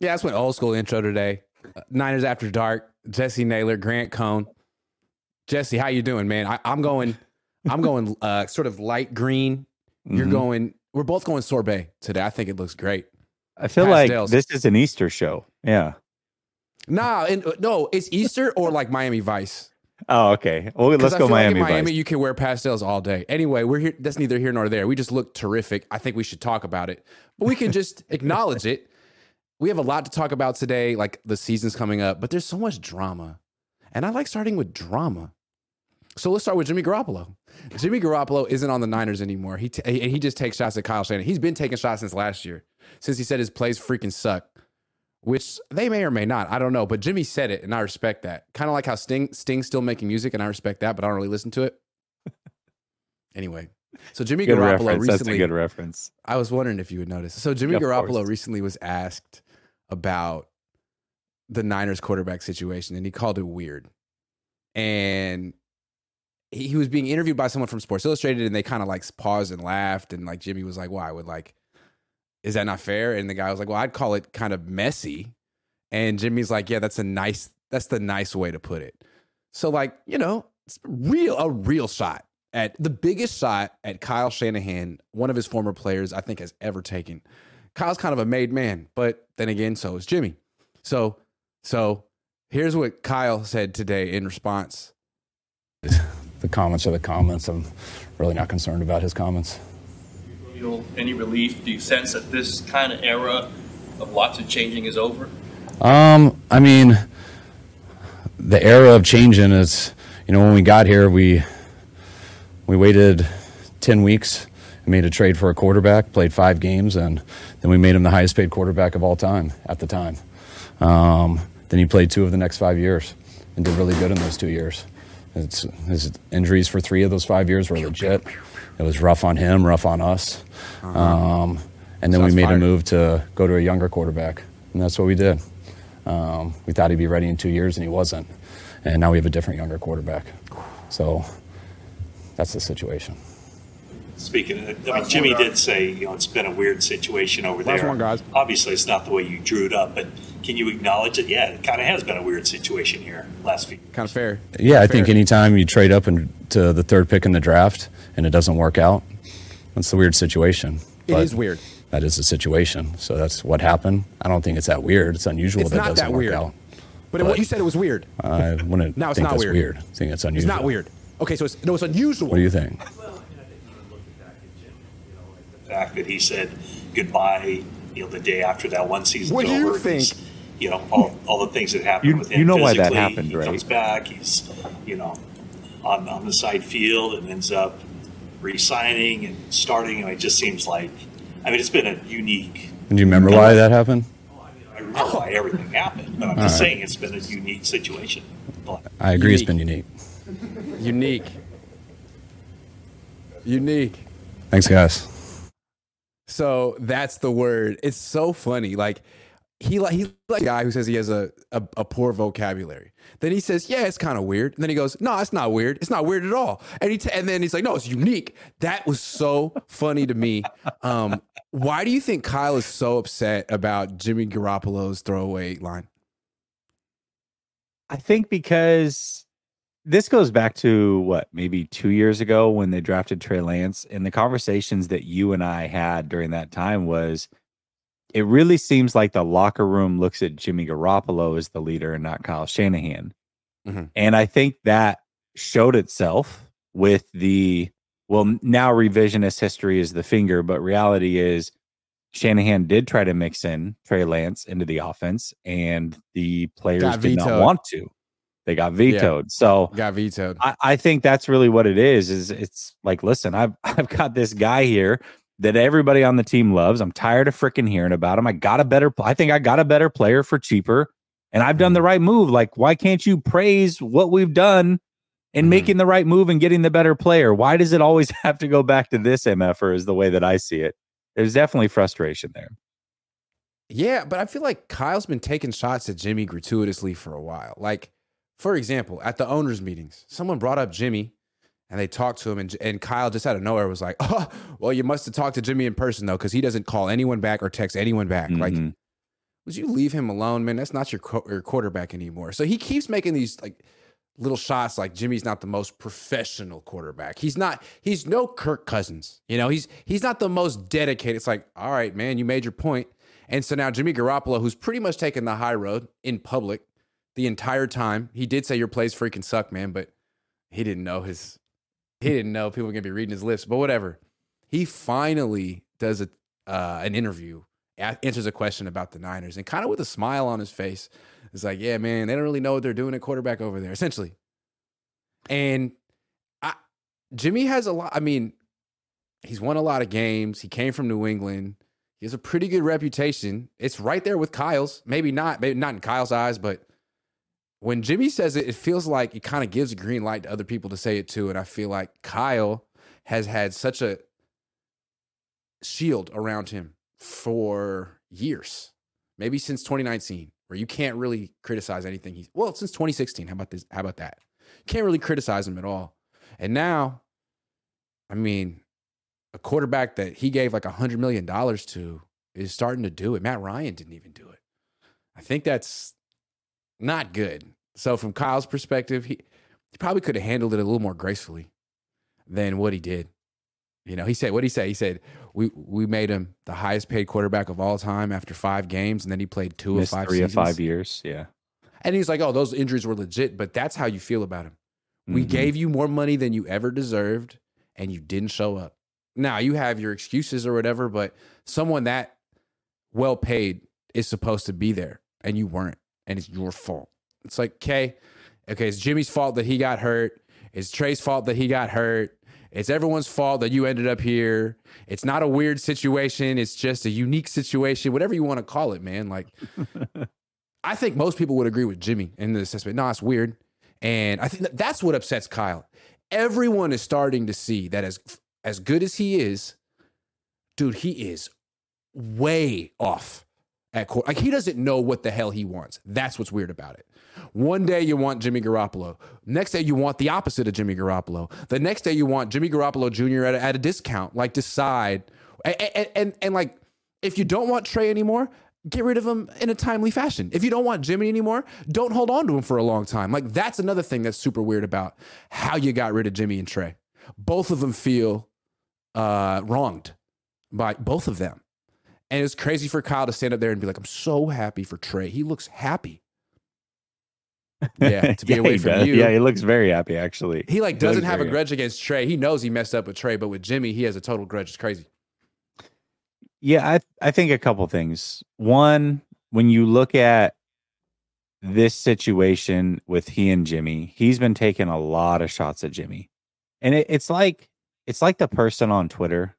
Yeah, that's my old school intro today. Niners after dark. Jesse Naylor, Grant Cohn. Jesse, how you doing, man? I, I'm going. I'm going uh, sort of light green. You're Mhm. going. We're both going sorbet today. I think it looks great. I feel pastels. like this is an Easter show. Yeah. Nah, and, uh, no, it's Easter or like Miami Vice. Oh, okay. Well, let's go like Miami. in Miami, Vice. you can wear pastels all day. Anyway, we're here. That's neither here nor there. We just look terrific. I think we should talk about it, but we can just acknowledge it. We have a lot to talk about today. Like the season's coming up, but there's so much drama, and I like starting with drama. So let's start with Jimmy Garoppolo. Jimmy Garoppolo isn't on the Niners anymore. He t- he just takes shots at Kyle Shanahan. He's been taking shots since last year, since he said his plays freaking suck, which they may or may not. I don't know, but Jimmy said it, and I respect that. Kind of like how Sting Sting's still making music, and I respect that, but I don't really listen to it. Anyway, so Jimmy Good Garoppolo reference. That's a recently. good reference. I was wondering if you would notice. So Jimmy Of Garoppolo course. recently was asked about the Niners quarterback situation, and he called it weird. And he he was being interviewed by someone from Sports Illustrated, and they kind of like paused and laughed, and like Jimmy was like, "Why would like, is that not fair?" And the guy was like, "Well, I'd call it kind of messy." And Jimmy's like, "Yeah, that's a nice, that's the nice way to put it." So like, you know, it's real a real shot at the biggest shot at Kyle Shanahan, one of his former players, I think, has ever taken. Kyle's kind of a made man, but then again, so is Jimmy. So, so here's what Kyle said today in response. the comments are the comments. I'm really not concerned about his comments. feel any relief? Do you sense that this kind of era of lots of changing is over? Um, I mean, the era of changing is, you know, when we got here, we we waited ten weeks made a trade for a quarterback, played five games, and then we made him the highest paid quarterback of all time at the time. Um, then he played two of the next five years and did really good in those two years. It's, his injuries for three of those five years were legit. It was rough on him, rough on us. Um, and then we made fired. a move to go to a younger quarterback, and that's what we did. Um, we thought he'd be ready in two years, and he wasn't. And now we have a different younger quarterback. So that's the situation. Speaking of, I mean, Jimmy did say, you know, it's been a weird situation over Last there. one, guys. Obviously, it's not the way you drew it up, but can you acknowledge that? Yeah, it kind of has been a weird situation here last few. Kind of fair. Yeah, I think Fair. anytime you trade up and to the third pick in the draft and it doesn't work out, that's the weird situation. It But is weird. That is the situation. So that's what happened. I don't think it's that weird. It's unusual It's that not it doesn't that work weird. out. But, But- what you said it was weird. I wouldn't Now it's think not that's weird. weird. I think it's unusual. It's not weird. Okay, so it's no, it's unusual. What do you think? The fact that he said goodbye, you know, the day after that one season What do you over. think? he's- You know, all, all the things that happened You- with him you know why that physically. happened, he right? comes back, he's, you know, on, on the side field and ends up re-signing and starting, and it just seems like, I mean, it's been a unique Do you remember why that happened? I remember why everything happened, but I'm just saying it's been a unique situation. But I agree. it's been unique. Unique. Unique. Thanks, guys. So that's the word. It's so funny. Like he like he like a guy who says he has a, a, a poor vocabulary. Then he says, "Yeah, it's kind of weird." And then he goes, "No, it's not weird. It's not weird at all." And he t- and then he's like, "No, it's unique." That was so funny to me. Um, why do you think Kyle is so upset about Jimmy Garoppolo's throwaway line? I think because this goes back to what maybe two years ago when they drafted Trey Lance, and the conversations that you and I had during that time was it really seems like the locker room looks at Jimmy Garoppolo as the leader and not Kyle Shanahan. Mhm. And I think that showed itself with the well, now revisionist history is the finger, but reality is Shanahan did try to mix in Trey Lance into the offense, and the players Got did not want to. They got vetoed. So Got vetoed. I, I think that's really what it is. Is it's like, listen, I've I've got this guy here that everybody on the team loves. I'm tired of freaking hearing about him. I got a better. I think I got a better player for cheaper, and I've done the right move. Like, why can't you praise what we've done in Mhm. making the right move and getting the better player? Why does it always have to go back to this mf'er? Is the way that I see it. There's definitely frustration there. Yeah, but I feel like Kyle's been taking shots at Jimmy gratuitously for a while. Like, for example, at the owners' meetings, someone brought up Jimmy and they talked to him, and, and Kyle just out of nowhere was like, Oh, well, you must have talked to Jimmy in person, though, because he doesn't call anyone back or text anyone back. Like, Mhm. would you leave him alone, man? That's not your, your quarterback anymore. So he keeps making these like little shots like Jimmy's not the most professional quarterback. He's not he's no Kirk Cousins. You know, he's he's not the most dedicated. It's like, all right, man, you made your point. And so now Jimmy Garoppolo, who's pretty much taken the high road in public the entire time. He did say your plays freaking suck, man, but he didn't know his he didn't know people were gonna be reading his lips, but whatever. He finally does a uh, an interview, answers a question about the Niners, and kind of with a smile on his face, is like, "Yeah, man, they don't really know what they're doing at quarterback over there, essentially." And I, Jimmy has a lot. I mean, he's won a lot of games. He came from New England. He has a pretty good reputation. It's right there with Kyle's. Maybe not, maybe not in Kyle's eyes, but when Jimmy says it, it feels like it kind of gives a green light to other people to say it too. And I feel like Kyle has had such a shield around him for years, maybe since 2019, where you can't really criticize anything he's well, since 2016. How about this? How about that? Can't really criticize him at all. And now, I mean, a quarterback that he gave like a hundred million dollars to is starting to do it. Matt Ryan didn't even do it. I think that's not good. So from Kyle's perspective, he, he probably could have handled it a little more gracefully than what he did. You know, he said, what did he say? He said, we we made him the highest paid quarterback of all time after five games, and then he played two Missed of five three seasons. of five years. Yeah. And he's like, oh, those injuries were legit, but that's how you feel about him. We Mhm. gave you more money than you ever deserved, and you didn't show up. Now you have your excuses or whatever, but someone that well paid is supposed to be there, and you weren't, and it's your fault. It's like, okay, okay, it's Jimmy's fault that he got hurt. It's Trey's fault that he got hurt. It's everyone's fault that you ended up here. It's not a weird situation. It's just a unique situation, whatever you want to call it, man. Like, I think most people would agree with Jimmy in the assessment. No, it's weird. And I think that's what upsets Kyle. Everyone is starting to see that as as good as he is, dude, he is way off at court. Like he doesn't know what the hell he wants. That's what's weird about it. One day you want Jimmy Garoppolo. Next day you want the opposite of Jimmy Garoppolo. The next day you want Jimmy Garoppolo Jr. at a, at a discount. Like decide. And, and, and, and like if you don't want Trey anymore, get rid of him in a timely fashion. If you don't want Jimmy anymore, don't hold on to him for a long time. Like that's another thing that's super weird about how you got rid of Jimmy and Trey. Both of them feel uh, wronged by both of them. And it's crazy for Kyle to stand up there and be like, I'm so happy for Trey. He looks happy. Yeah, to be away from does. you. Yeah, he looks very happy actually. He like does doesn't have a grudge against Trey. He knows he messed up with Trey, but with Jimmy, he has a total grudge. It's crazy. Yeah, I I think a couple things. One, when you look at this situation with he and Jimmy, he's been taking a lot of shots at Jimmy. And it, it's like it's like the person on Twitter,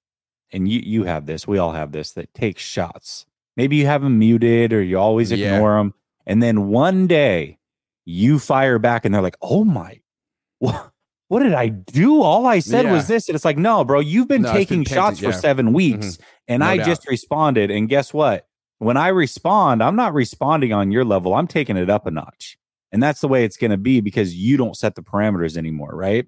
and you you have this, we all have this that takes shots. Maybe you have them muted or you always Yeah. ignore them. And then one day you fire back and they're like, oh my, what, what did I do? All I said Yeah. was this. And it's like, no, bro, you've been No, taking been shots painted, for yeah. seven weeks. And No I doubt. just responded. And guess what? When I respond, I'm not responding on your level. I'm taking it up a notch. And that's the way it's going to be because you don't set the parameters anymore. Right.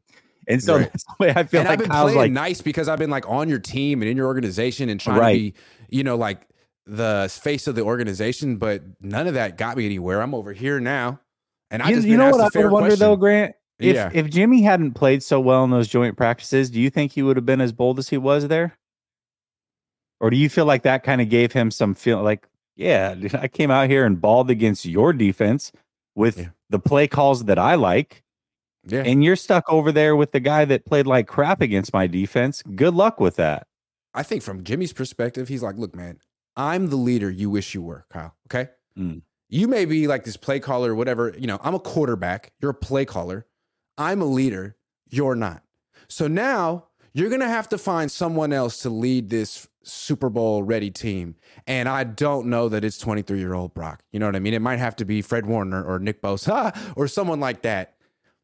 And so Right. that's the way I feel and like I've been Kyle's playing like, nice because I've been like on your team and in your organization and trying Right. to be, you know, like the face of the organization. But none of that got me anywhere. I'm over here now, and I you, just you know what I wonder question. though, Grant? If, Yeah. if Jimmy hadn't played so well in those joint practices, do you think he would have been as bold as he was there? Or do you feel like that kind of gave him some feel like, yeah, I came out here and balled against your defense with Yeah. the play calls that I like, yeah, and you're stuck over there with the guy that played like crap against my defense. Good luck with that. I think from Jimmy's perspective, he's like, look, man, I'm the leader you wish you were, Kyle. Okay. Mm. You may be like this play caller or whatever. You know, I'm a quarterback. You're a play caller. I'm a leader. You're not. So now you're going to have to find someone else to lead this Super Bowl ready team. And I don't know that it's 23 year old Brock. You know what I mean? It might have to be Fred Warner or Nick Bosa or someone like that.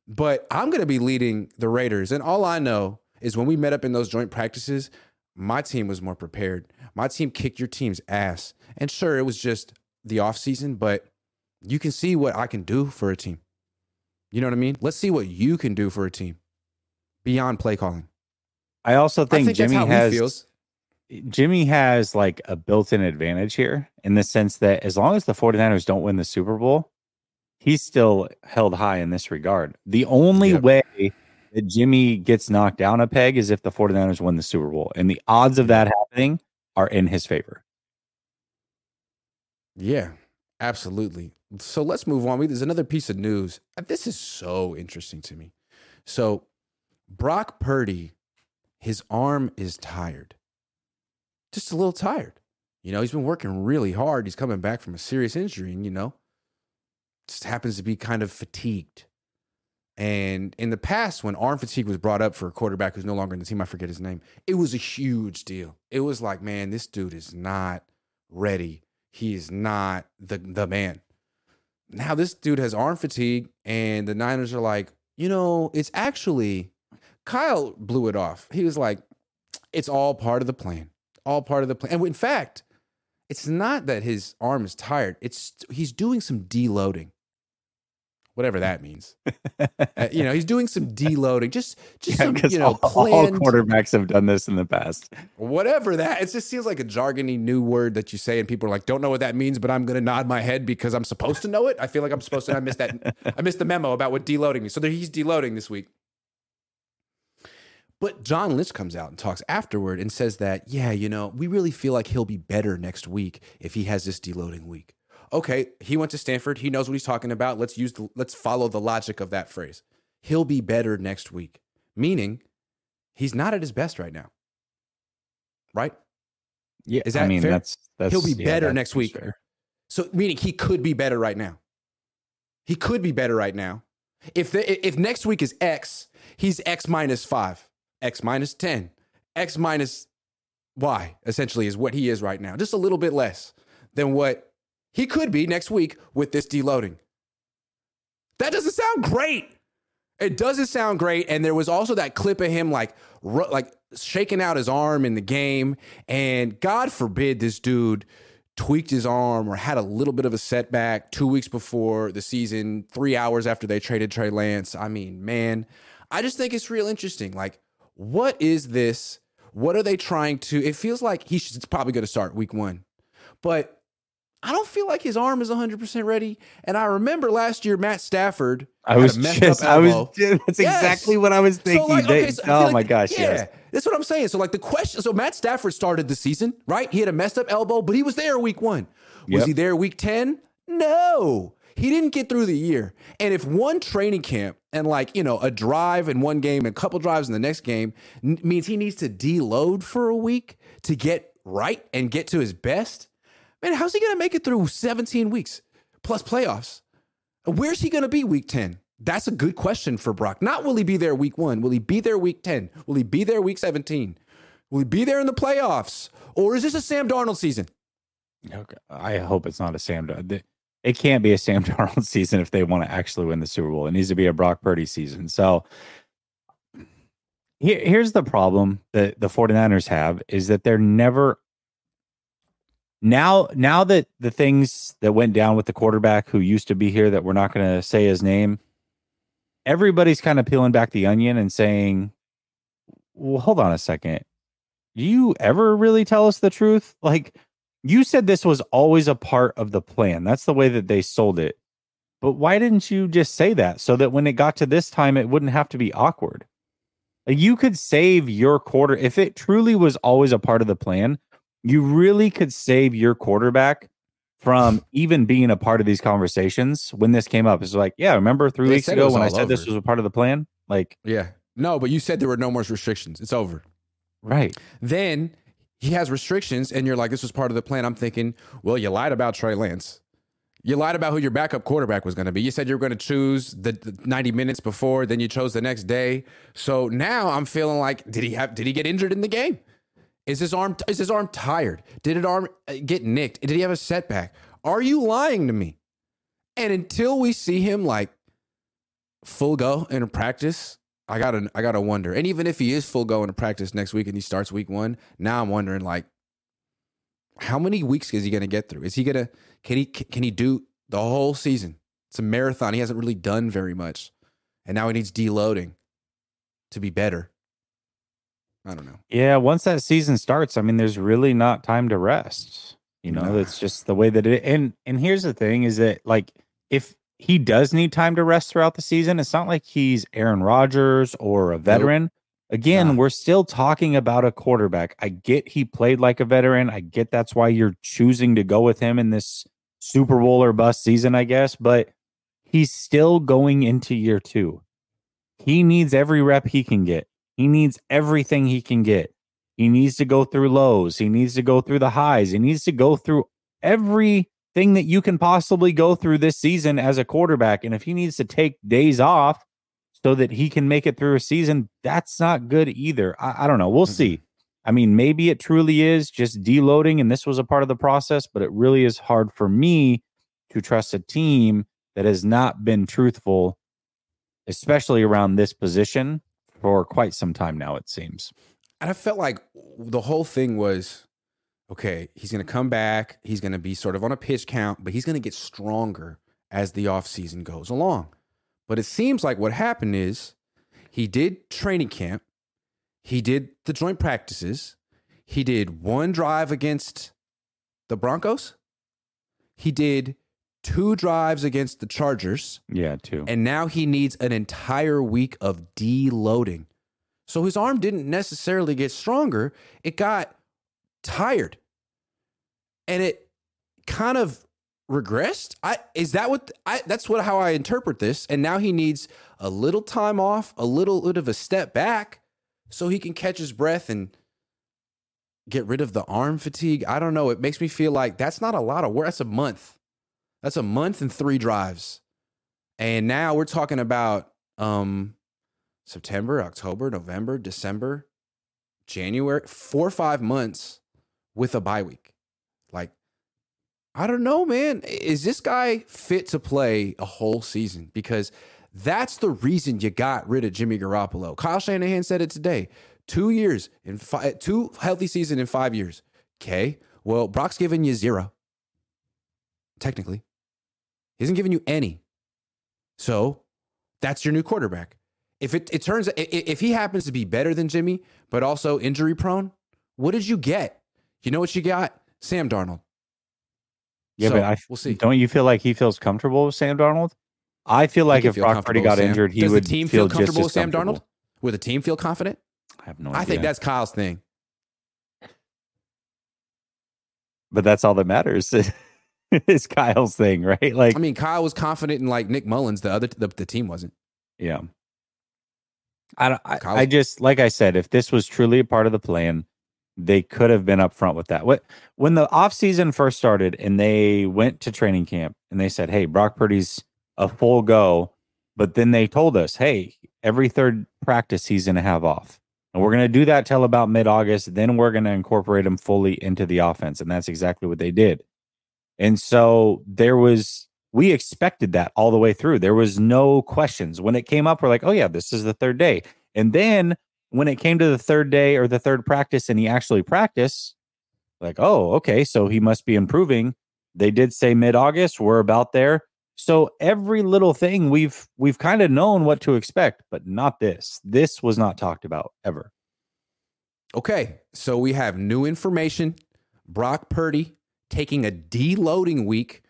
But I'm going to be leading the Raiders. And all I know is when we met up in those joint practices, my team was more prepared. My team kicked your team's ass. And sure, it was just the offseason, but you can see what I can do for a team. You know what I mean? Let's see what you can do for a team beyond play calling. I also I think, think Jimmy has feels. Jimmy has like a built-in advantage here in the sense that as long as the 49ers don't win the Super Bowl, he's still held high in this regard. The only Yep. way that Jimmy gets knocked down a peg is if the 49ers win the Super Bowl. And the odds of that happening are in his favor. Yeah, absolutely. So let's move on. There's another piece of news. Uh, This is so interesting to me. So Brock Purdy, his arm is tired. Just a little tired. You know, he's been working really hard. He's coming back from a serious injury, and you know, happens to be kind of fatigued. And in the past, when arm fatigue was brought up for a quarterback who's no longer in the team, I forget his name, it was a huge deal. It was like, man, this dude is not ready. He is not the the man. Now this dude has arm fatigue, and the Niners are like, you know, it's actually Kyle blew it off. He was like, it's all part of the plan. All part of the plan. And in fact, it's not that his arm is tired. It's he's doing some deloading. Whatever that means. Uh, you know, he's doing some deloading. Just just Yeah, some, you know, all, all quarterbacks have done this in the past. whatever that it just seems like a jargony new word that you say and people are like don't know what that means but i'm going to nod my head because i'm supposed to know it i feel like i'm supposed to i missed that i missed the memo about what deloading means so there, he's deloading this week but john lynch comes out and talks afterward and says that yeah you know we really feel like he'll be better next week if he has this deloading week okay he went to stanford he knows what he's talking about let's use the let's follow the logic of that phrase he'll be better next week meaning he's not at his best right now right Yeah, Is I that mean fair? that's that's He'll be yeah, better next week. fair. So meaning he could be better right now. He could be better right now. If the, if next week is X, he's X minus five, X minus 10, X minus Y, essentially, is what he is right now. Just a little bit less than what he could be next week with this deloading. That doesn't sound great. It doesn't sound great. And there was also that clip of him like ru- like shaking out his arm in the game. And God forbid this dude tweaked his arm or had a little bit of a setback two weeks before the season, three hours after they traded Trey Lance. I mean, man, I just think it's real interesting. Like, what is this? What are they trying to? It feels like he's probably going to start week one, but I don't feel like his arm is 100% ready. And I remember last year, Matt Stafford. I was messed just, up I was, that's Yes. exactly what I was thinking. So like, okay, so oh like- my gosh, yeah, yes. that's what I'm saying. So like the question, so Matt Stafford started the season, right? He had a messed up elbow, but he was there week one. Was Yep. he there week 10? No. He didn't get through the year. And if one training camp and like, you know, a drive in one game and a couple drives in the next game n- means he needs to deload for a week to get right and get to his best, man, how's he going to make it through 17 weeks plus playoffs? Where's he going to be week 10? That's a good question for Brock. Not will he be there week one? Will he be there week 10? Will he be there week 17? Will he be there in the playoffs? Or is this a Sam Darnold season? I hope it's not a Sam. Dar- th- It can't be a Sam Darnold season if they want to actually win the Super Bowl. It needs to be a Brock Purdy season. So here's the problem that the 49ers have is that they're never now now that the things that went down with the quarterback who used to be here that we're not going to say his name everybody's kind of peeling back the onion and saying well hold on a second do you ever really tell us the truth like you said this was always a part of the plan. That's the way that they sold it. But why didn't you just say that so that when it got to this time, it wouldn't have to be awkward? Like you could save your quarter if it truly was always a part of the plan. You really could save your quarterback from even being a part of these conversations when this came up. It's like, yeah, remember three They weeks ago when I said this was a part of the plan? Like, Yeah. No, but you said there were no more restrictions. It's over. right. Then he has restrictions, and you're like, this was part of the plan. I'm thinking, well, you lied about Trey Lance. You lied about who your backup quarterback was going to be. You said you were going to choose the, the 90 minutes before, then you chose the next day. So now I'm feeling like, did he have? Did he get injured in the game? Is his arm? Is his arm tired? Did his arm uh, get nicked? Did he have a setback? Are you lying to me? And until we see him like full go in practice, I gotta I gotta wonder. And even if he is full go into practice next week and he starts week one, now I'm wondering like how many weeks is he gonna get through? Is he gonna can he can he do the whole season? It's a marathon. He hasn't really done very much. And now he needs deloading to be better. I don't know. Yeah, once that season starts, I mean, there's really not time to rest. You know, that's just the way that it. And and here's the thing: is that like if he does need time to rest throughout the season, it's not like he's Aaron Rodgers or a veteran. Again, Nah. we're still talking about a quarterback. I get he played like a veteran. I get that's why you're choosing to go with him in this Super Bowl or bust season, I guess. But he's still going into year two. He needs every rep he can get. He needs everything he can get. He needs to go through lows. He needs to go through the highs. He needs to go through everything that you can possibly go through this season as a quarterback. And if he needs to take days off so that he can make it through a season, that's not good either. I, I don't know. We'll Mhm. see. I mean, maybe it truly is just deloading and this was a part of the process, but it really is hard for me to trust a team that has not been truthful, especially around this position for quite some time now, it seems. And I felt like the whole thing was okay, he's going to come back. He's going to be sort of on a pitch count, but he's going to get stronger as the offseason goes along. But it seems like what happened is he did training camp, he did the joint practices, he did one drive against the Broncos, he did two drives against the Chargers. Yeah, two. And now he needs an entire week of deloading. So his arm didn't necessarily get stronger, it got tired. And it kind of regressed. I is that what I that's what how I interpret this. And now he needs a little time off, a little bit of a step back so he can catch his breath and get rid of the arm fatigue. I don't know. It makes me feel like that's not a lot of work. That's a month. That's a month and three drives. And now we're talking about um September, October, November, December, January, four or five months with a bye week. Like, I don't know, man. Is this guy fit to play a whole season? Because that's the reason you got rid of Jimmy Garoppolo. Kyle Shanahan said it today. Two years in five, two healthy season in five years. Okay. Well, Brock's giving you zero. Technically, he isn't giving you any. So that's your new quarterback. If it, it turns, i- i- if he happens to be better than Jimmy, but also injury prone, what did you get? You know what you got? Sam Darnold. Yeah, So, but I we'll see. Don't you feel like he feels comfortable with Sam Darnold? I feel like can if feel Brock Purdy got injured, he Does would the team feel, feel comfortable with Sam Darnold? Would the team feel confident? I have no idea. I think that's Kyle's thing. but that's all that matters. is Kyle's thing, right? Like, I mean, Kyle was confident in like Nick Mullens. The other, the, the team wasn't. yeah. I, don't- I, I just like I said, if this was truly a part of the plan, they could have been upfront with that. What when the offseason first started and they went to training camp and they said, Hey, Brock Purdy's a full go, but then they told us, Hey, every third practice he's gonna have off. And we're gonna do that till about mid-August. Then we're gonna incorporate him fully into the offense. And that's exactly what they did. And so there was we expected that all the way through. There was no questions. When it came up, we're like, oh yeah, this is the third day. And then when it came to the third day or the third practice and he actually practiced, like, oh, okay, so he must be improving. They did say mid-August, we're about there. So every little thing we've we've kind of known what to expect, but not this. This was not talked about ever. Okay, so we have new information. Brock Purdy taking a deloading week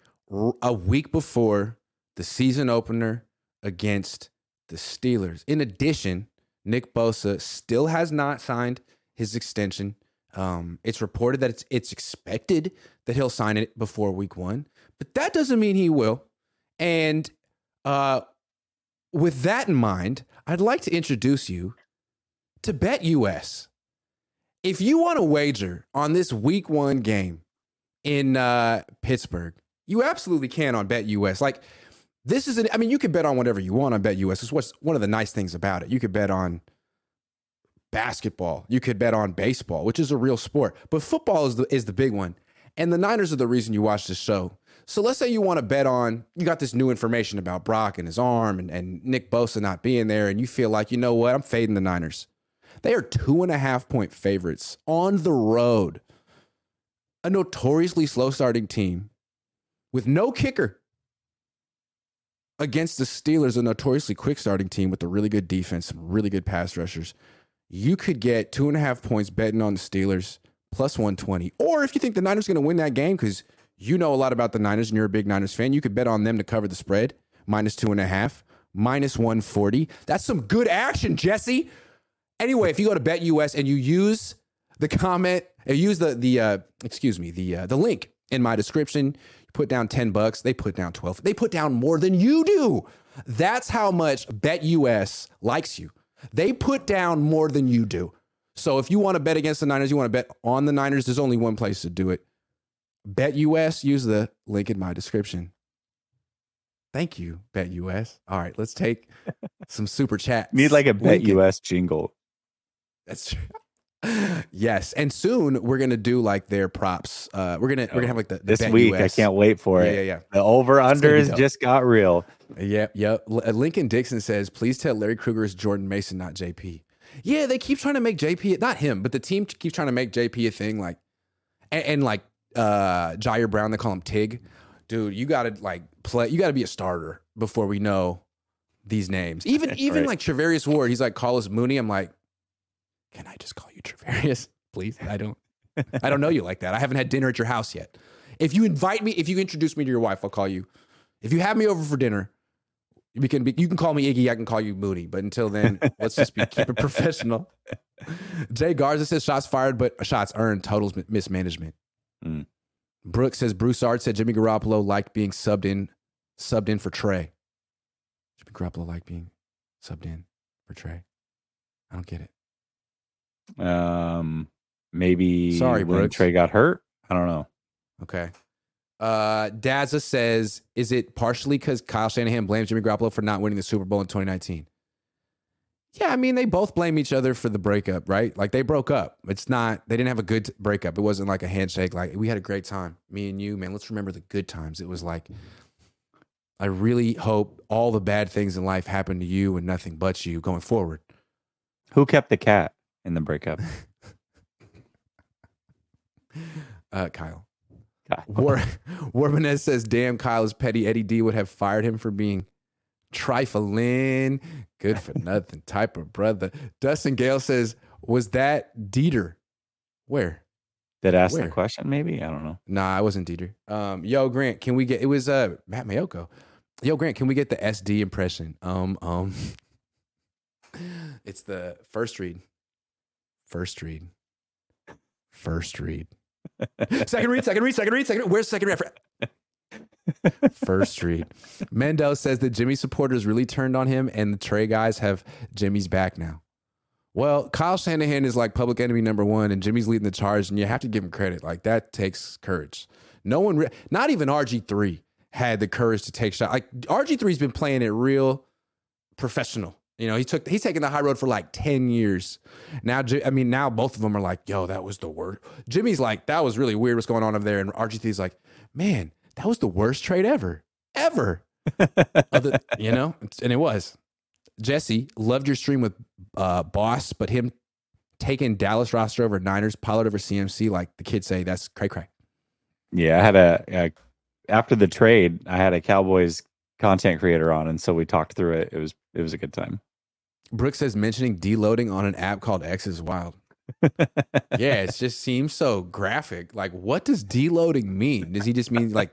a week before the season opener against the Steelers. In addition, Nick Bosa still has not signed his extension. Um, it's reported that it's it's expected that he'll sign it before week one, but that doesn't mean he will. And uh, with that in mind, I'd like to introduce you to BetUS. If you want to wager on this week one game in uh, Pittsburgh, you absolutely can on BetUS. Like this is an, I mean, you can bet on whatever you want on BetUS. It's what's one of the nice things about it. You could bet on basketball. You could bet on baseball, which is a real sport. But football is the is the big one. And the Niners are the reason you watch this show. So let's say you want to bet on, you got this new information about Brock and his arm and, and Nick Bosa not being there, and you feel like, you know what, I'm fading the Niners. They are two and a half point favorites on the road. A notoriously slow starting team with no kicker against the Steelers, a notoriously quick starting team with a really good defense, some really good pass rushers. you could get two and a half points betting on the Steelers plus 120. Or if you think the Niners are going to win that game because you know a lot about the Niners and you're a big Niners fan, you could bet on them to cover the spread minus two and a half, minus 140. That's some good action, Jesse. Anyway, if you go to BetUS and you use the comment, uh, use the the uh, excuse me the uh, the link in my description, put down ten bucks. They put down twelve. They put down more than you do. That's how much BetUS likes you. They put down more than you do. So if you want to bet against the Niners, you want to bet on the Niners. There's only one place to do it. BetUS. Use the link in my description. Thank you, BetUS. All right, let's take some super chat. Need like a BetUS jingle. That's true. Yes, and soon we're gonna do like their props. Uh, we're gonna we're gonna have like the, the This Bet week, I can't wait for Yeah, it. yeah, yeah. The over unders just got real. yeah, yep, yep. Uh, Lincoln Dixon says, "Please tell Larry Krueger is Jordan Mason, not JP." Yeah, they keep trying to make JP not him, but the team keeps trying to make JP a thing. Like, and, and like uh Ji'Ayir Brown, they call him Tig. Dude, you gotta like play. You gotta be a starter before we know these names. Even even Right. like Charvarius Ward, he's like, call us Mooney. I'm like, can I just call you Charvarius, please? I don't. I don't know you like that. I haven't had dinner at your house yet. If you invite me, if you introduce me to your wife, I'll call you. If you have me over for dinner, we can be, you can call me Iggy. I can call you Mooney. But until then, let's just be keep it professional. Jay Garza says shots fired, but shots earned. Totals mismanagement. Mm. Brooks says Bruce Art said Jimmy Garoppolo liked being subbed in, subbed in for Trey. Jimmy Garoppolo liked being subbed in for Trey. I don't get it. Um, maybe Sorry, when Brooks. Trey got hurt. I don't know. Okay. Uh, Daza says, is it partially because Kyle Shanahan blames Jimmy Garoppolo for not winning the Super Bowl in 2019? Yeah, I mean, they both blame each other for the breakup, right? Like they broke up. It's not, they didn't have a good breakup. It wasn't like a handshake. Like we had a great time, me and you, man. Let's remember the good times. It was like, I really hope all the bad things in life happen to you and nothing but you going forward. Who kept the cat in the breakup? Uh, Kyle. God. War says, "Damn, Kyle is petty. Eddie D would have fired him for being trifling, good for nothing type of brother." Dustin Gale says, "Was that Dieter? Where? That asked Where? the question, maybe? I don't know. Nah, I wasn't Dieter. Um, yo, Grant, can we get? It was uh Matt Maiocco. Yo, Grant, can we get the SD impression? Um, um, it's the first read, first read, first read, second read, second read, second read, second. Where's second read? First read. Mendo says that Jimmy supporters really turned on him, and the Trey guys have Jimmy's back now. Well, Kyle Shanahan is like public enemy number one, and Jimmy's leading the charge, and you have to give him credit. Like that takes courage. No one, re- not even RG three, had the courage to take shot. Like RG three's been playing it real professional. You know, he took he's taken the high road for like ten years. Now, I mean, now both of them are like, "Yo, that was the worst." Jimmy's like, "That was really weird. What's going on over there?" And RG 3's like, "Man, that was the worst trade ever, ever." Other, you know, and it was. Jesse loved your stream with uh, Boss, but him taking Dallas roster over Niners, Pollard over CMC, like the kids say, that's cray cray. Yeah, I had a, a after the trade, I had a Cowboys content creator on, and so we talked through it. It was it was a good time. Brooks says mentioning deloading on an app called X is wild. yeah, it just seems so graphic. Like, what does deloading mean? Does he just mean like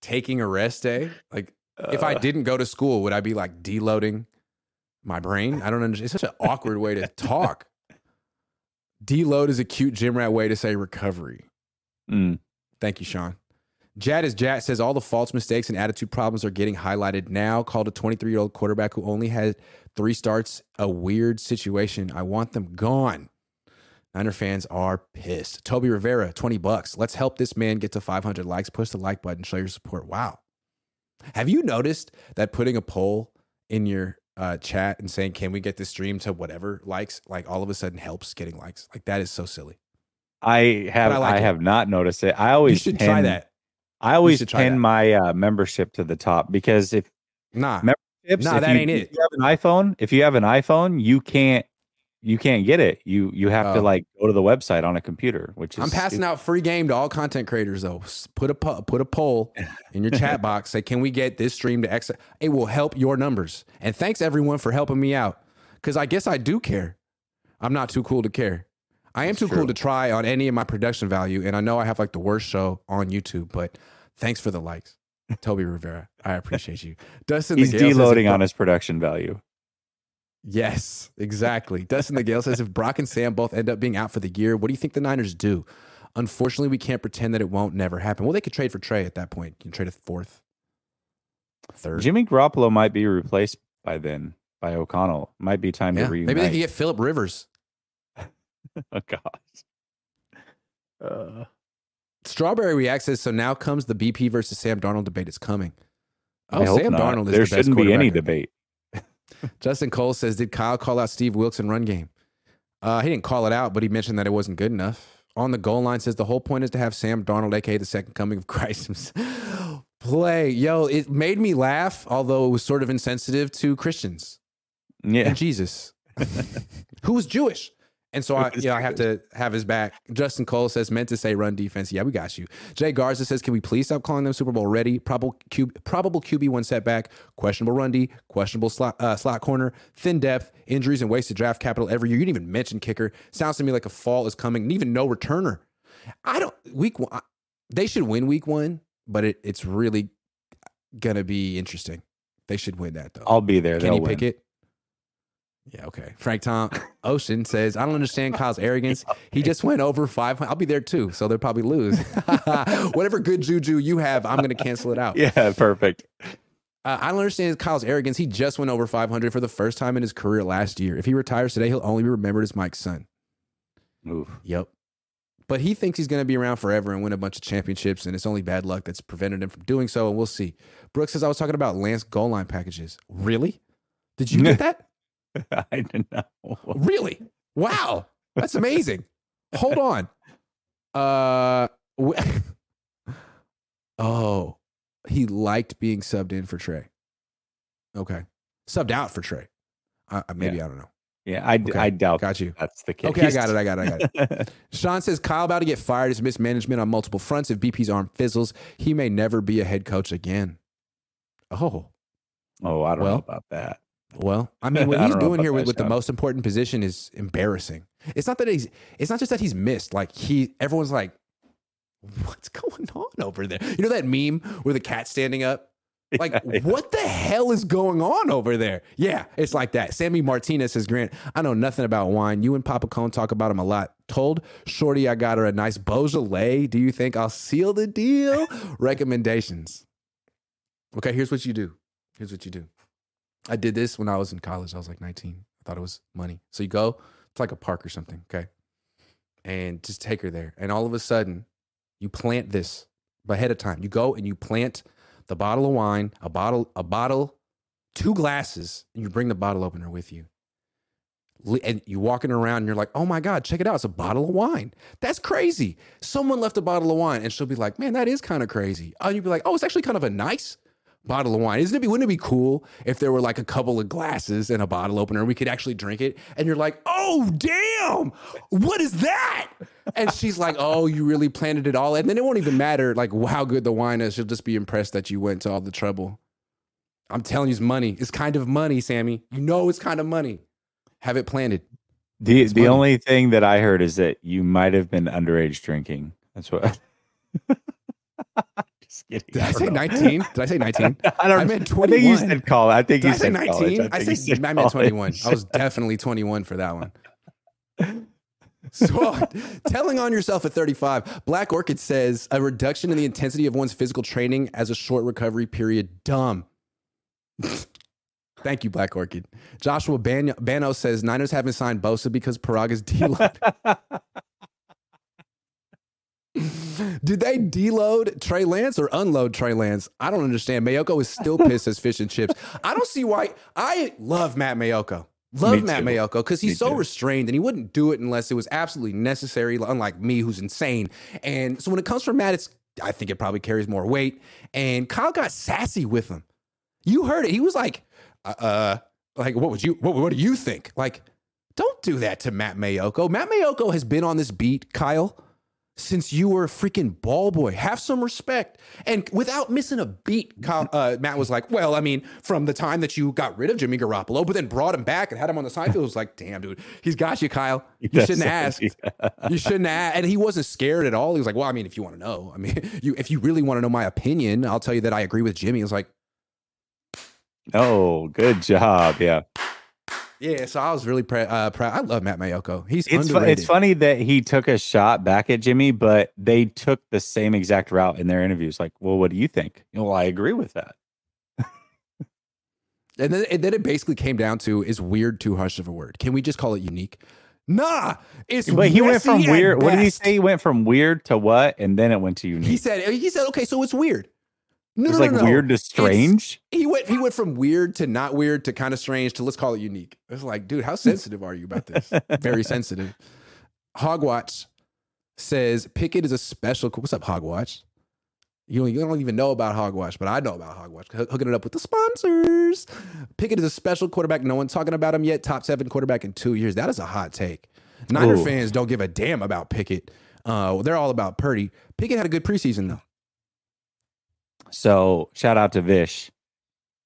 taking a rest day? Like, if I Uh, didn't go to school, would I be like deloading my brain? I don't understand. It's such an awkward way to talk. Deload is a cute gym rat way to say recovery. mm, Thank you, Sean. Jad is Jad says all the false mistakes, and attitude problems are getting highlighted now. Called a 23 year old quarterback who only had three starts a weird situation. I want them gone. Niner fans are pissed. Toby Rivera, 20 bucks. Let's help this man get to 500 likes. Push the like button, show your support. Wow. Have you noticed that putting a poll in your uh, chat and saying, can we get this stream to whatever likes, like all of a sudden helps getting likes? Like that is so silly. I have I I, like it. have not noticed it. I always you should try that. I always pin that. my uh, membership to the top because if Nah. Tips, Nah, if that you, ain't if it. you have an iPhone, if you have an iPhone, you can't you can't get it. You you have Oh. to like go to the website on a computer, which is I'm passing out free game to all content creators though. Put a put a poll in your chat box. Say, can we get this stream to X? It will help your numbers. And thanks everyone for helping me out because I guess I do care. I'm not too cool to care. I am That's too true. cool to try on any of my production value, and I know I have like the worst show on YouTube. But thanks for the likes, Toby Rivera. I appreciate you. Dustin, He's the Gale says deloading on his production value. Yes, exactly. Dustin the Gale says if Brock and Sam both end up being out for the year, what do you think the Niners do? Unfortunately, we can't pretend that it won't never happen. Well, they could trade for Trey at that point. You can trade a fourth, third. Jimmy Garoppolo might be replaced by then by O'Connell. Might be time yeah. to reunite. Maybe they can get Philip Rivers. oh gosh. Uh, Strawberry reacts says so. Now comes the BP versus Sam Darnold debate. It's coming. Oh, Sam not. Darnold is there the shouldn't be any debate. Justin Cole says, did Kyle call out Steve Wilks in run game? Uh, he didn't call it out, but he mentioned that it wasn't good enough. On the goal line says the whole point is to have Sam Darnold, aka the second coming of Christ, play. Yo, it made me laugh, although it was sort of insensitive to Christians Yeah. and Jesus, who was Jewish. And so I, you know, I have to have his back. Justin Cole says, meant to say run defense. Yeah, we got you. Jay Garza says, can we please stop calling them Super Bowl ready? Probable, Q, probable QB one setback, questionable run D, questionable slot, uh, slot corner, thin depth, injuries, and wasted draft capital every year. You didn't even mention kicker. Sounds to me like a fall is coming, and even no returner. I don't, week one, they should win week one, but it, it's really going to be interesting. They should win that, though. I'll be there. Kenny They'll win. Yeah, okay. Frank Tom Ocean says, I don't understand Kyle's arrogance. He just went over 500. I'll be there too, so they'll probably lose. Whatever good juju you have, I'm going to cancel it out. Yeah, perfect. Uh, I don't understand Kyle's arrogance. He just went over 500 for the first time in his career last year. If he retires today, he'll only be remembered as Mike's son. Oof. Yep. But he thinks he's going to be around forever and win a bunch of championships, and it's only bad luck that's prevented him from doing so, and we'll see. Brooks says, I was talking about Lance goal line packages. Really? Did you get that? I don't know. Really? Wow. That's amazing. Hold on. Uh w- Oh, he liked being subbed in for Trey. Okay. Subbed out for Trey. Uh, maybe I don't know. Yeah, I, d- Okay, I doubt Got you. that's the case. Okay, I got it. I got it. I got it. Sean says Kyle about to get fired is mismanagement on multiple fronts. If BP's arm fizzles, he may never be a head coach again. Oh, oh, I don't Well, know about that. Well, I mean, what I he's doing here with, with the most important position is embarrassing. It's not that he's. It's not just that he's missed. Like he, everyone's like, "What's going on over there?" You know that meme where the cat's standing up. Like, Yeah. what the hell is going on over there? Yeah, it's like that. Sammy Martinez says, Grant, I know nothing about wine. You and Papa Cohn talk about him a lot. Told Shorty I got her a nice Beaujolais. Do you think I'll seal the deal? Recommendations. Okay, here's what you do. Here's what you do. I did this when I was in college. I was like 19. I thought it was money. So you go it's like a park or something, okay? And just take her there. And all of a sudden, you plant this ahead of time. You go and you plant the bottle of wine, a bottle, a bottle, two glasses, and you bring the bottle opener with you. And you're walking around and you're like, oh my God, check it out. It's a bottle of wine. That's crazy. Someone left a bottle of wine. And she'll be like, man, that is kind of crazy. Oh, and you'd be like, oh, it's actually kind of a nice bottle of wine. Isn't it be, wouldn't it be cool if there were like a couple of glasses and a bottle opener and we could actually drink it? And you're like, oh damn, what is that? And she's like, oh, you really planted it all. And then it won't even matter like how good the wine is. She'll just be impressed that you went to all the trouble. I'm telling you, it's money. It's kind of money, Sammy. You know it's kind of money. Have it planted. The It's the money. only thing that I heard is that you might have been underage drinking. That's what. Just kidding. Did I don't say know. 19? Did I say 19? I don't. I meant I think you said call. I think Did you I said 19? college. I, think you said, said I meant 21. I was definitely 21 for that one. So, telling on yourself at 35, Black Orchid says a reduction in the intensity of one's physical training as a short recovery period. Dumb. Thank you, Black Orchid. Joshua Ban- Bano says Niners haven't signed Bosa because Paraag's deload. Did they deload Trey Lance or unload Trey Lance? I don't understand. Maiocco is still pissed as fish and chips. I don't see why. I love Matt Maiocco. Love Me Matt too. Maiocco because he's Me so too. restrained and he wouldn't do it unless it was absolutely necessary, unlike me, who's insane. And so when it comes from Matt, it's I think it probably carries more weight. And Kyle got sassy with him. You heard it. He was like, uh, uh like, what would you, what, what do you think? Like, don't do that to Matt Maiocco. Matt Maiocco has been on this beat, Kyle, since you were a freaking ball boy. Have some respect. And without missing a beat, Kyle, uh, Matt was like, well, I mean, from the time that you got rid of Jimmy Garoppolo, but then brought him back and had him on the side field, it was like, damn, dude, he's got you, Kyle. You shouldn't ask. You shouldn't ask. And he wasn't scared at all. He was like, well, I mean, if you want to know, I mean, you if you really want to know my opinion, I'll tell you that I agree with Jimmy. He was like, Oh, good job. Yeah. Yeah. So I was really uh, proud. I love Matt Maiocco. He's It's fu- underrated. it's funny that he took a shot back at Jimmy, but they took the same exact route in their interviews. Like, well, what do you think? Well, I agree with that. And then, and then it basically came down to is weird too harsh of a word? Can we just call it unique? Nah, it's But he went from weird. What did he say? He went from weird to what, and then it went to unique. He said he said okay, so it's weird. No, it was no, like no, weird to strange. He went he went from weird to not weird to kind of strange to let's call it unique. It's like, dude, how sensitive are you about this? Very sensitive. Hogwatch says Pickett is a special. What's up, Hogwatch? You don't, you don't even know about Hogwatch, but I know about Hogwatch. Hook- Hooking it up with the sponsors. Pickett is a special quarterback. No one's talking about him yet. Top seven quarterback in two years. That is a hot take. Niner Ooh. fans don't give a damn about Pickett. Uh, they're all about Purdy. Pickett had a good preseason though. So shout out to Vish.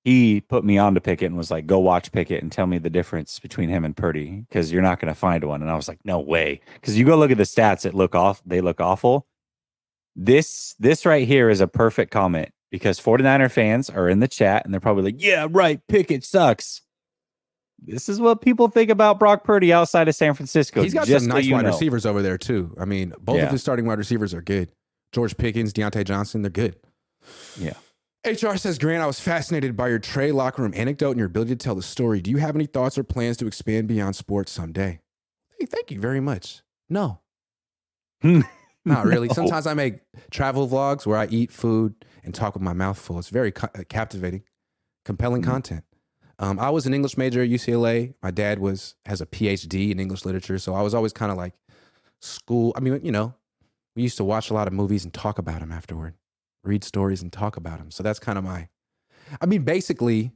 He put me on to Pickett and was like, "Go watch Pickett and tell me the difference between him and Purdy because you're not going to find one." And I was like, "No way," because you go look at the stats; it look off. They look awful. This this right here is a perfect comment because 49er fans are in the chat and they're probably like, "Yeah, right, Pickett sucks." This is what people think about Brock Purdy outside of San Francisco. He's got just some nice wide know. receivers over there too. I mean, both Yeah. of his starting wide receivers are good. George Pickens, Diontae Johnson, they're good. Yeah. HR says, Grant, I was fascinated by your Trey locker room anecdote and your ability to tell the story. Do you have any thoughts or plans to expand beyond sports someday? Hey, thank you very much. No, not really. No. Sometimes I make travel vlogs where I eat food and talk with my mouth full. It's very uh, captivating, compelling Mm-hmm. content. Um, I was an English major at UCLA. My dad was has a PhD in English literature, so I was always kind of like school. I mean, you know, we used to watch a lot of movies and talk about them afterward, read stories and talk about them. So that's kind of my. I mean, basically,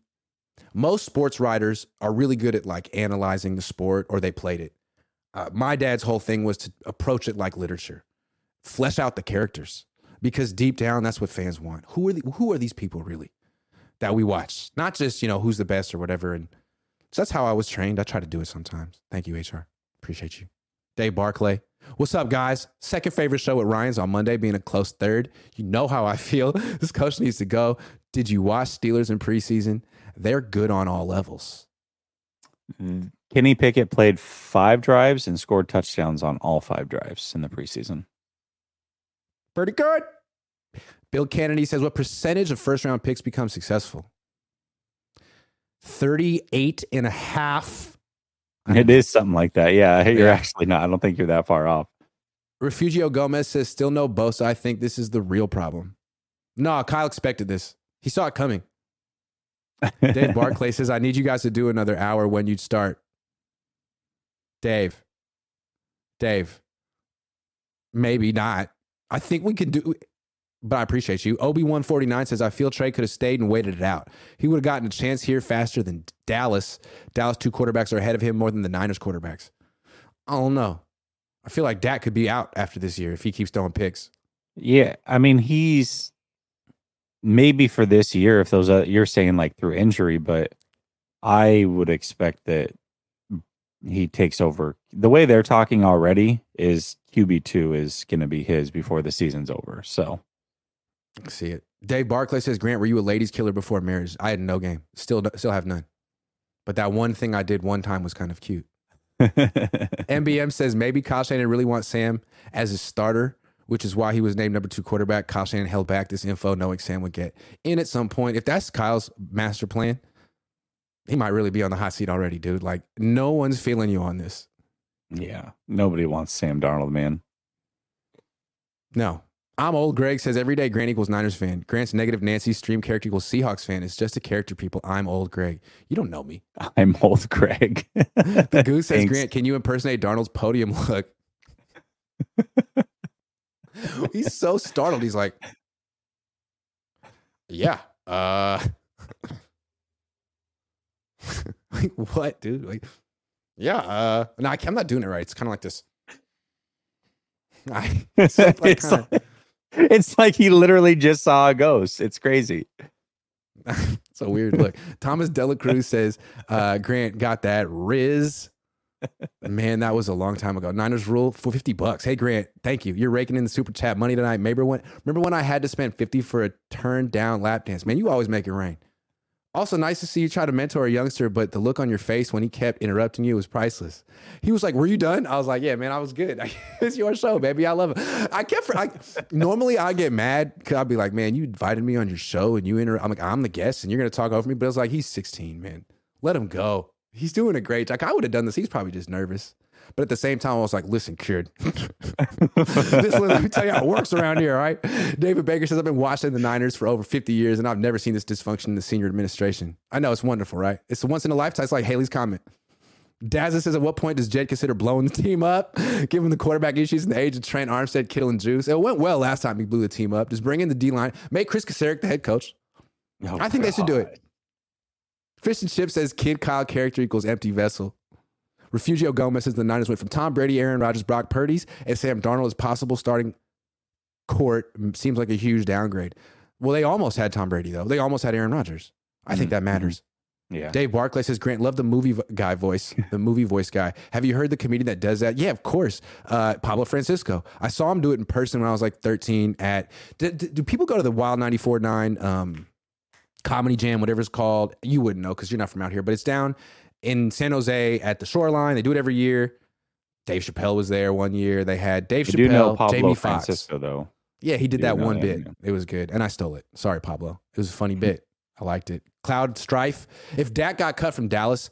most sports writers are really good at like analyzing the sport or they played it. Uh, my dad's whole thing was to approach it like literature, flesh out the characters because deep down that's what fans want. Who are the, who are these people really that we watch? Not just you know who's the best or whatever. And so that's how I was trained. I try to do it sometimes. Thank you, HR. Appreciate you. Dave Barclay. What's up, guys? Second favorite show with Ryan's on Monday, being a close third. You know how I feel. This coach needs to go. Did you watch Steelers in preseason? They're good on all levels. Mm. Kenny Pickett played five drives and scored touchdowns on all five drives in the preseason. Pretty good. Bill Kennedy says, What percentage of first round picks become successful? 38 and a half. It is something like that. Yeah, you're Yeah. actually not. I don't think you're that far off. Refugio Gomez says, Still no Bosa. I think this is the real problem. No, Kyle expected this. He saw it coming. Dave Barclay says, I need you guys to do another hour when you'd start. Dave. Dave. Maybe not. I think we can do but I appreciate you. Obi149 says, I feel Trey could have stayed and waited it out. He would have gotten a chance here faster than Dallas. Dallas two quarterbacks are ahead of him more than the Niners quarterbacks. I don't know. I feel like Dak could be out after this year if he keeps throwing picks. Yeah, I mean he's maybe for this year if those uh, you're saying like through injury, but I would expect that he takes over. The way they're talking already is QB two is going to be his before the season's over. So See it. Dave Barclay says, Grant, were you a ladies killer before marriage? I had no game. Still, still have none. But that one thing I did one time was kind of cute. MBM says maybe Kyle Shanahan really wants Sam as his starter, which is why he was named number two quarterback. Kyle Shanahan held back this info knowing Sam would get in at some point. If that's Kyle's master plan, he might really be on the hot seat already, dude. Like, no one's feeling you on this. yeah, nobody wants Sam Darnold, man. No. I'm old. Greg says every day Grant equals Niners fan. Grant's negative Nancy stream character equals Seahawks fan. It's just a character, people. I'm old Greg. You don't know me. I'm old Greg. The goose says. Grant, can you impersonate Darnold's podium look? He's so startled. He's like, Yeah. Uh like what, dude? Like, yeah, uh no, I- I'm not doing it right. It's kind of like this. I, it's, like like, kinda- it's like he literally just saw a ghost. It's crazy. it's a weird look. Thomas Delacruz says, uh, Grant got that Riz. Man, that was a long time ago. Niners rule for 50 bucks. Hey, Grant, thank you. You're raking in the super chat money tonight. Maybe when, remember when I had to spend 50 for a turn down lap dance? Man, you always make it rain. Also, nice to see you try to mentor a youngster, but the look on your face when he kept interrupting you was priceless. He was like, "Were you done?" I was like, "Yeah, man, I was good. it's your show, baby. I love it." I kept like normally I get mad because I'd be like, "Man, you invited me on your show and you inter." I'm like, "I'm the guest and you're gonna talk over me," but it's like he's 16, man. Let him go. He's doing a great. Like I would have done this. He's probably just nervous. But at the same time, I was like, listen, kid, this, let me tell you how it works around here, all right? David Baker says, I've been watching the Niners for over 50 years, and I've never seen this dysfunction in the senior administration. I know it's wonderful, right? It's the once in a lifetime. It's like Haley's comment. Dazza says, at what point does Jed consider blowing the team up, given the quarterback issues and the age of Trent Armstead, Kittle, and Juice? It went well last time he blew the team up. Just bring in the D line, make Kris Kocurek the head coach. Oh, I think they should do it. Fish and Chip says, kid Kyle character equals empty vessel. Refugio Gomez says the Niners went from Tom Brady, Aaron Rodgers, Brock Purdy's, and Sam Darnold as possible starting court. Seems like a huge downgrade. Well, they almost had Tom Brady, though. They almost had Aaron Rodgers. I think that matters. Yeah. Dave Barclay says, Grant, love the movie guy voice, the movie voice guy. Have you heard the comedian that does that? Yeah, of course. Uh, Pablo Francisco. I saw him do it in person when I was like 13 at, do, do do people go to the Wild 94.9 um, Comedy Jam, whatever it's called? You wouldn't know because you're not from out here, but it's down in San Jose at the shoreline. They do it every year. Dave Chappelle was there one year. They had Dave I Chappelle, do know Pablo Jamie Foxx. Francisco though. Yeah, he did that one that, bit. yeah. It was good. And I stole it. Sorry, Pablo. It was a funny bit. I liked it. Cloud Strife. If Dak got cut from Dallas,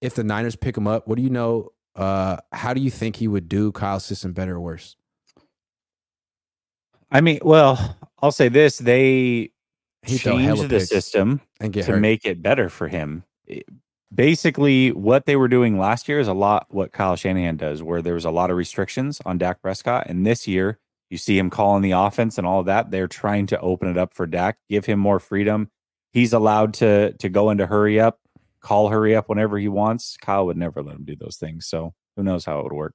if the Niners pick him up, what do you know? Uh, how do you think he would do Kyle's system better or worse? I mean, well, I'll say this: they He'd changed the system And get to hurt. make it better for him. Basically, what they were doing last year is a lot what Kyle Shanahan does, where there was a lot of restrictions on Dak Prescott, and this year you see him calling the offense and all of that. They're trying to open it up for Dak, give him more freedom. He's allowed to to go into hurry up, call hurry up whenever he wants. Kyle would never let him do those things. So who knows how it would work?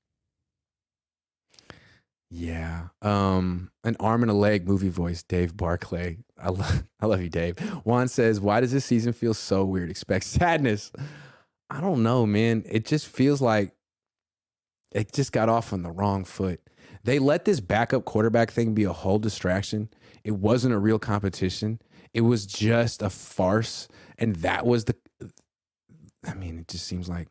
Yeah. Um, an arm and a leg movie voice, Dave Barclay. I love I love you, Dave. Juan says, Why does this season feel so weird? Expect sadness. I don't know, man. It just feels like it just got off on the wrong foot. They let this backup quarterback thing be a whole distraction. It wasn't a real competition. It was just a farce. And that was the I mean, it just seems like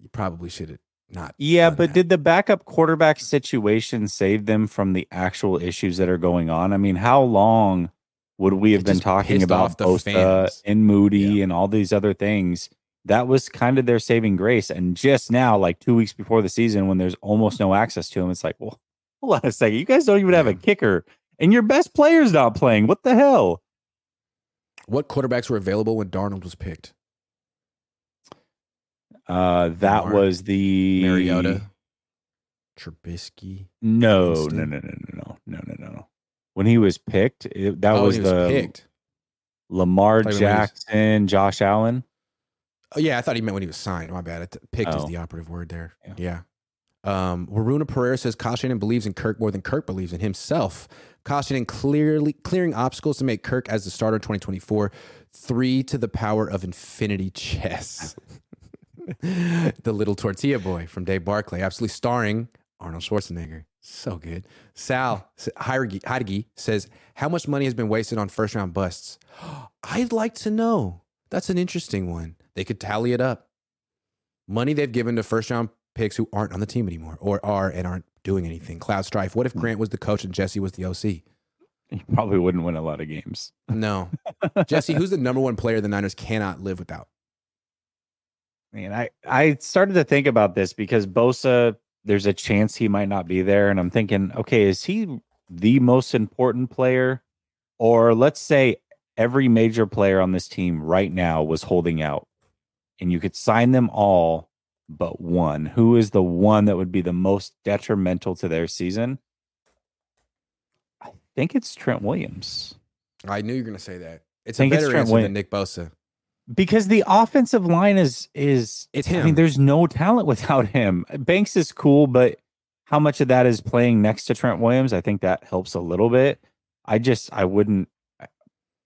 you probably should have not. Yeah, but that. did the backup quarterback situation save them from the actual issues that are going on? I mean, how long would we have been talking about Bosa and Moody Yeah. and all these other things? That was kind of their saving grace. And just now, like two weeks before the season, when there's almost no access to him, it's like, well, hold on a second. You guys don't even have a kicker, and your best player's not playing. What the hell? what quarterbacks were available when Darnold was picked? Uh, that was the Mariota, Trubisky. No, no, Winston. no, no, no, no, no, no, no. When he was picked, it, that oh, was he was the picked. Lamar he was- Jackson, Josh Allen. Oh yeah, I thought he meant when he was signed. My bad. Picked is Oh. the operative word there. Yeah. Yeah. Um, Waruna Pereira says Shanahan believes in Kirk more than Kirk believes in himself. Shanahan clearly clearing obstacles to make Kirk as the starter in 2024. Three to the power of infinity chess. the little tortilla boy from Dave Barclay, absolutely starring Arnold Schwarzenegger. So good. Sal Heidegge says, How much money has been wasted on first round busts? I'd like to know. That's an interesting one. They could tally it up. Money they've given to first round picks who aren't on the team anymore or are and aren't doing anything. Cloud Strife. What if hmm. Grant was the coach and Jesse was the OC? He probably wouldn't win a lot of games. No. Jesse, who's the number one player the Niners cannot live without? Man, I I started to think about this because Bosa, there's a chance he might not be there, and I'm thinking, okay, is he the most important player, or let's say every major player on this team right now was holding out, and you could sign them all but one. Who is the one that would be the most detrimental to their season? I think it's Trent Williams. I knew you were going to say that. It's a Think it's better Trent answer Williams. than Nick Bosa. Because the offensive line is is It's I mean, there's no talent without him. Banks is cool, but how much of that is playing next to Trent Williams? I think that helps a little bit. I just I wouldn't.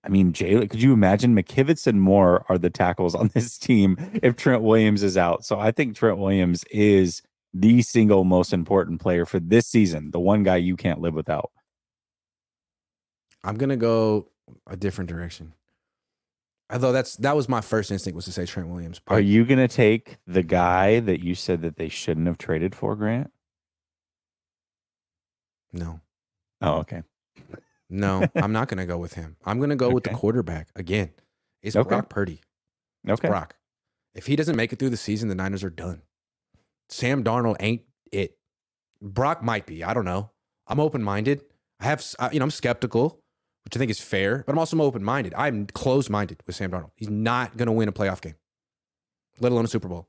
I mean, Jalen, could you imagine McKivitz and Moore are the tackles on this team if Trent Williams is out? So I think Trent Williams is the single most important player for this season, the one guy you can't live without. I'm gonna go a different direction. Although that's that was my first instinct was to say Trent Williams. Are you gonna take the guy that you said that they shouldn't have traded for, Grant? No. Oh, okay. No, I'm not gonna go with him. I'm gonna go with the quarterback again. It's Okay. Brock Purdy. It's Okay. Brock. If he doesn't make it through the season, the Niners are done. Sam Darnold ain't it. Brock might be. I don't know. I'm open minded. I have, you know, I'm skeptical, which I think is fair, but I'm also open minded. I'm closed minded with Sam Darnold. He's not going to win a playoff game, let alone a Super Bowl.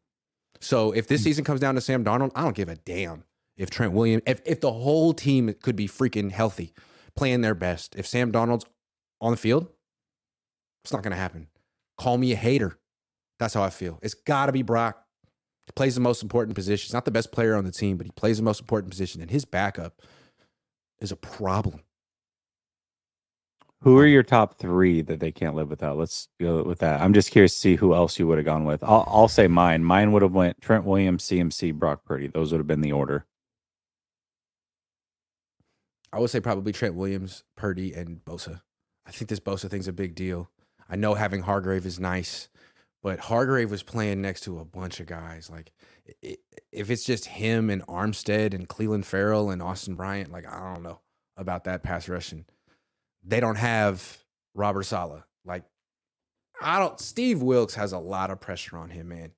So if this hmm. season comes down to Sam Darnold, I don't give a damn if Trent Williams, if, if the whole team could be freaking healthy, playing their best. If Sam Darnold's on the field, it's not going to happen. Call me a hater. That's how I feel. It's got to be Brock. He plays the most important position. He's not the best player on the team, but he plays the most important position, and his backup is a problem. Who are your top three that they can't live without? Let's go with that. I'm just curious to see who else you would have gone with. I'll, I'll say mine. Mine would have went Trent Williams, CMC, Brock Purdy. Those would have been the order. I would say probably Trent Williams, Purdy, and Bosa. I think this Bosa thing's a big deal. I know having Hargrave is nice, but Hargrave was playing next to a bunch of guys. Like, if it's just him and Armstead and Clelin Ferrell and Austin Bryant, like, I don't know about that pass rushing. They don't have Robert Saleh. Like, I don't, Steve Wilks has a lot of pressure on him, man.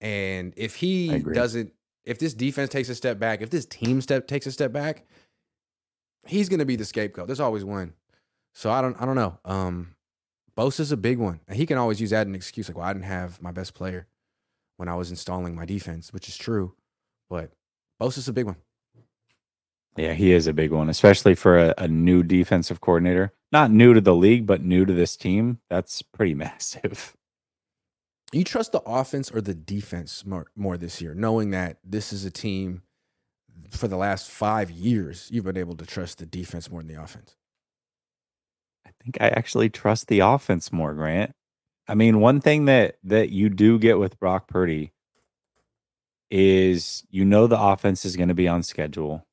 And if he doesn't, if this defense takes a step back, if this team step takes a step back, he's going to be the scapegoat. There's always one. So I don't I don't know. Um Bosa's a big one. And he can always use that as an excuse like, well, I didn't have my best player when I was installing my defense, which is true. But Bosa's a big one. Yeah, he is a big one, especially for a, a new defensive coordinator. Not new to the league, but new to this team. That's pretty massive. You trust the offense or the defense more, more this year, knowing that this is a team for the last five years, you've been able to trust the defense more than the offense. I think I actually trust the offense more, Grant. I mean, one thing that that you do get with Brock Purdy is you know the offense is going to be on schedule.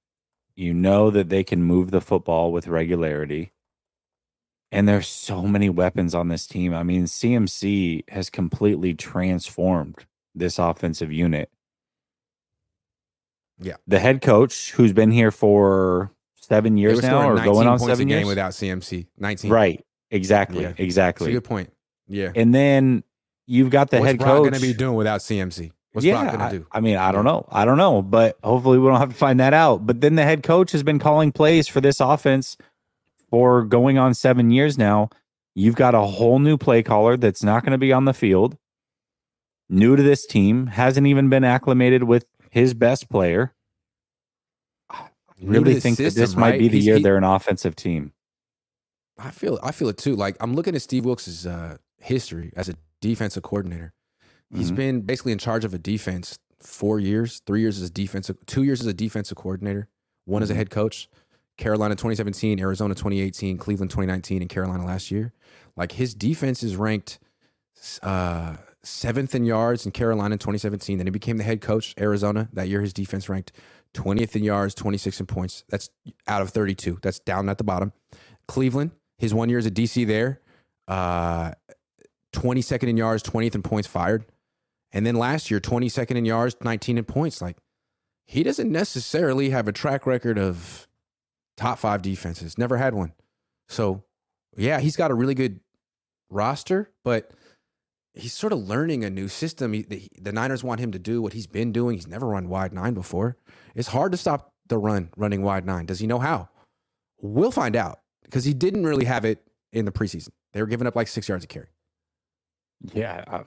You know that they can move the football with regularity. And there's so many weapons on this team. I mean, CMC has completely transformed this offensive unit. Yeah. The head coach who's been here for 7 years now or going on points 7 a game years. without CMC. 19. Right. Exactly. Yeah. That's a Exactly. good point. Yeah. And then you've got the What's head Brock coach. going to be doing without CMC? What's yeah, Brock going I, to do? I mean, I don't know. I don't know, but hopefully we don't have to find that out. But then the head coach has been calling plays for this offense for going on seven years now. You've got a whole new play caller that's not going to be on the field, new to this team, hasn't even been acclimated with his best player. I really think that system, this might right? be the He's- year he- they're an offensive team. I feel I feel it too. Like I'm looking at Steve Wilks' uh, history as a defensive coordinator. He's Mhm. been basically in charge of a defense four years, three years as a defensive, two years as a defensive coordinator, one as a Mhm. head coach. Carolina 2017, Arizona 2018, Cleveland 2019, and Carolina last year. Like his defense is ranked uh, seventh in yards in Carolina in 2017. Then he became the head coach Arizona that year. His defense ranked 20th in yards, 26 in points. That's out of 32. That's down at the bottom. Cleveland, his one year as a DC there, uh, 22nd in yards, 20th in points fired. And then last year, 22nd in yards, 19 in points. Like he doesn't necessarily have a track record of top five defenses. Never had one. So yeah, he's got a really good roster, but he's sort of learning a new system. He, the, the Niners want him to do what he's been doing. He's never run wide nine before. It's hard to stop the run running wide nine. Does he know how? We'll find out because he didn't really have it in the preseason. They were giving up like six yards a carry. Yeah. I, I-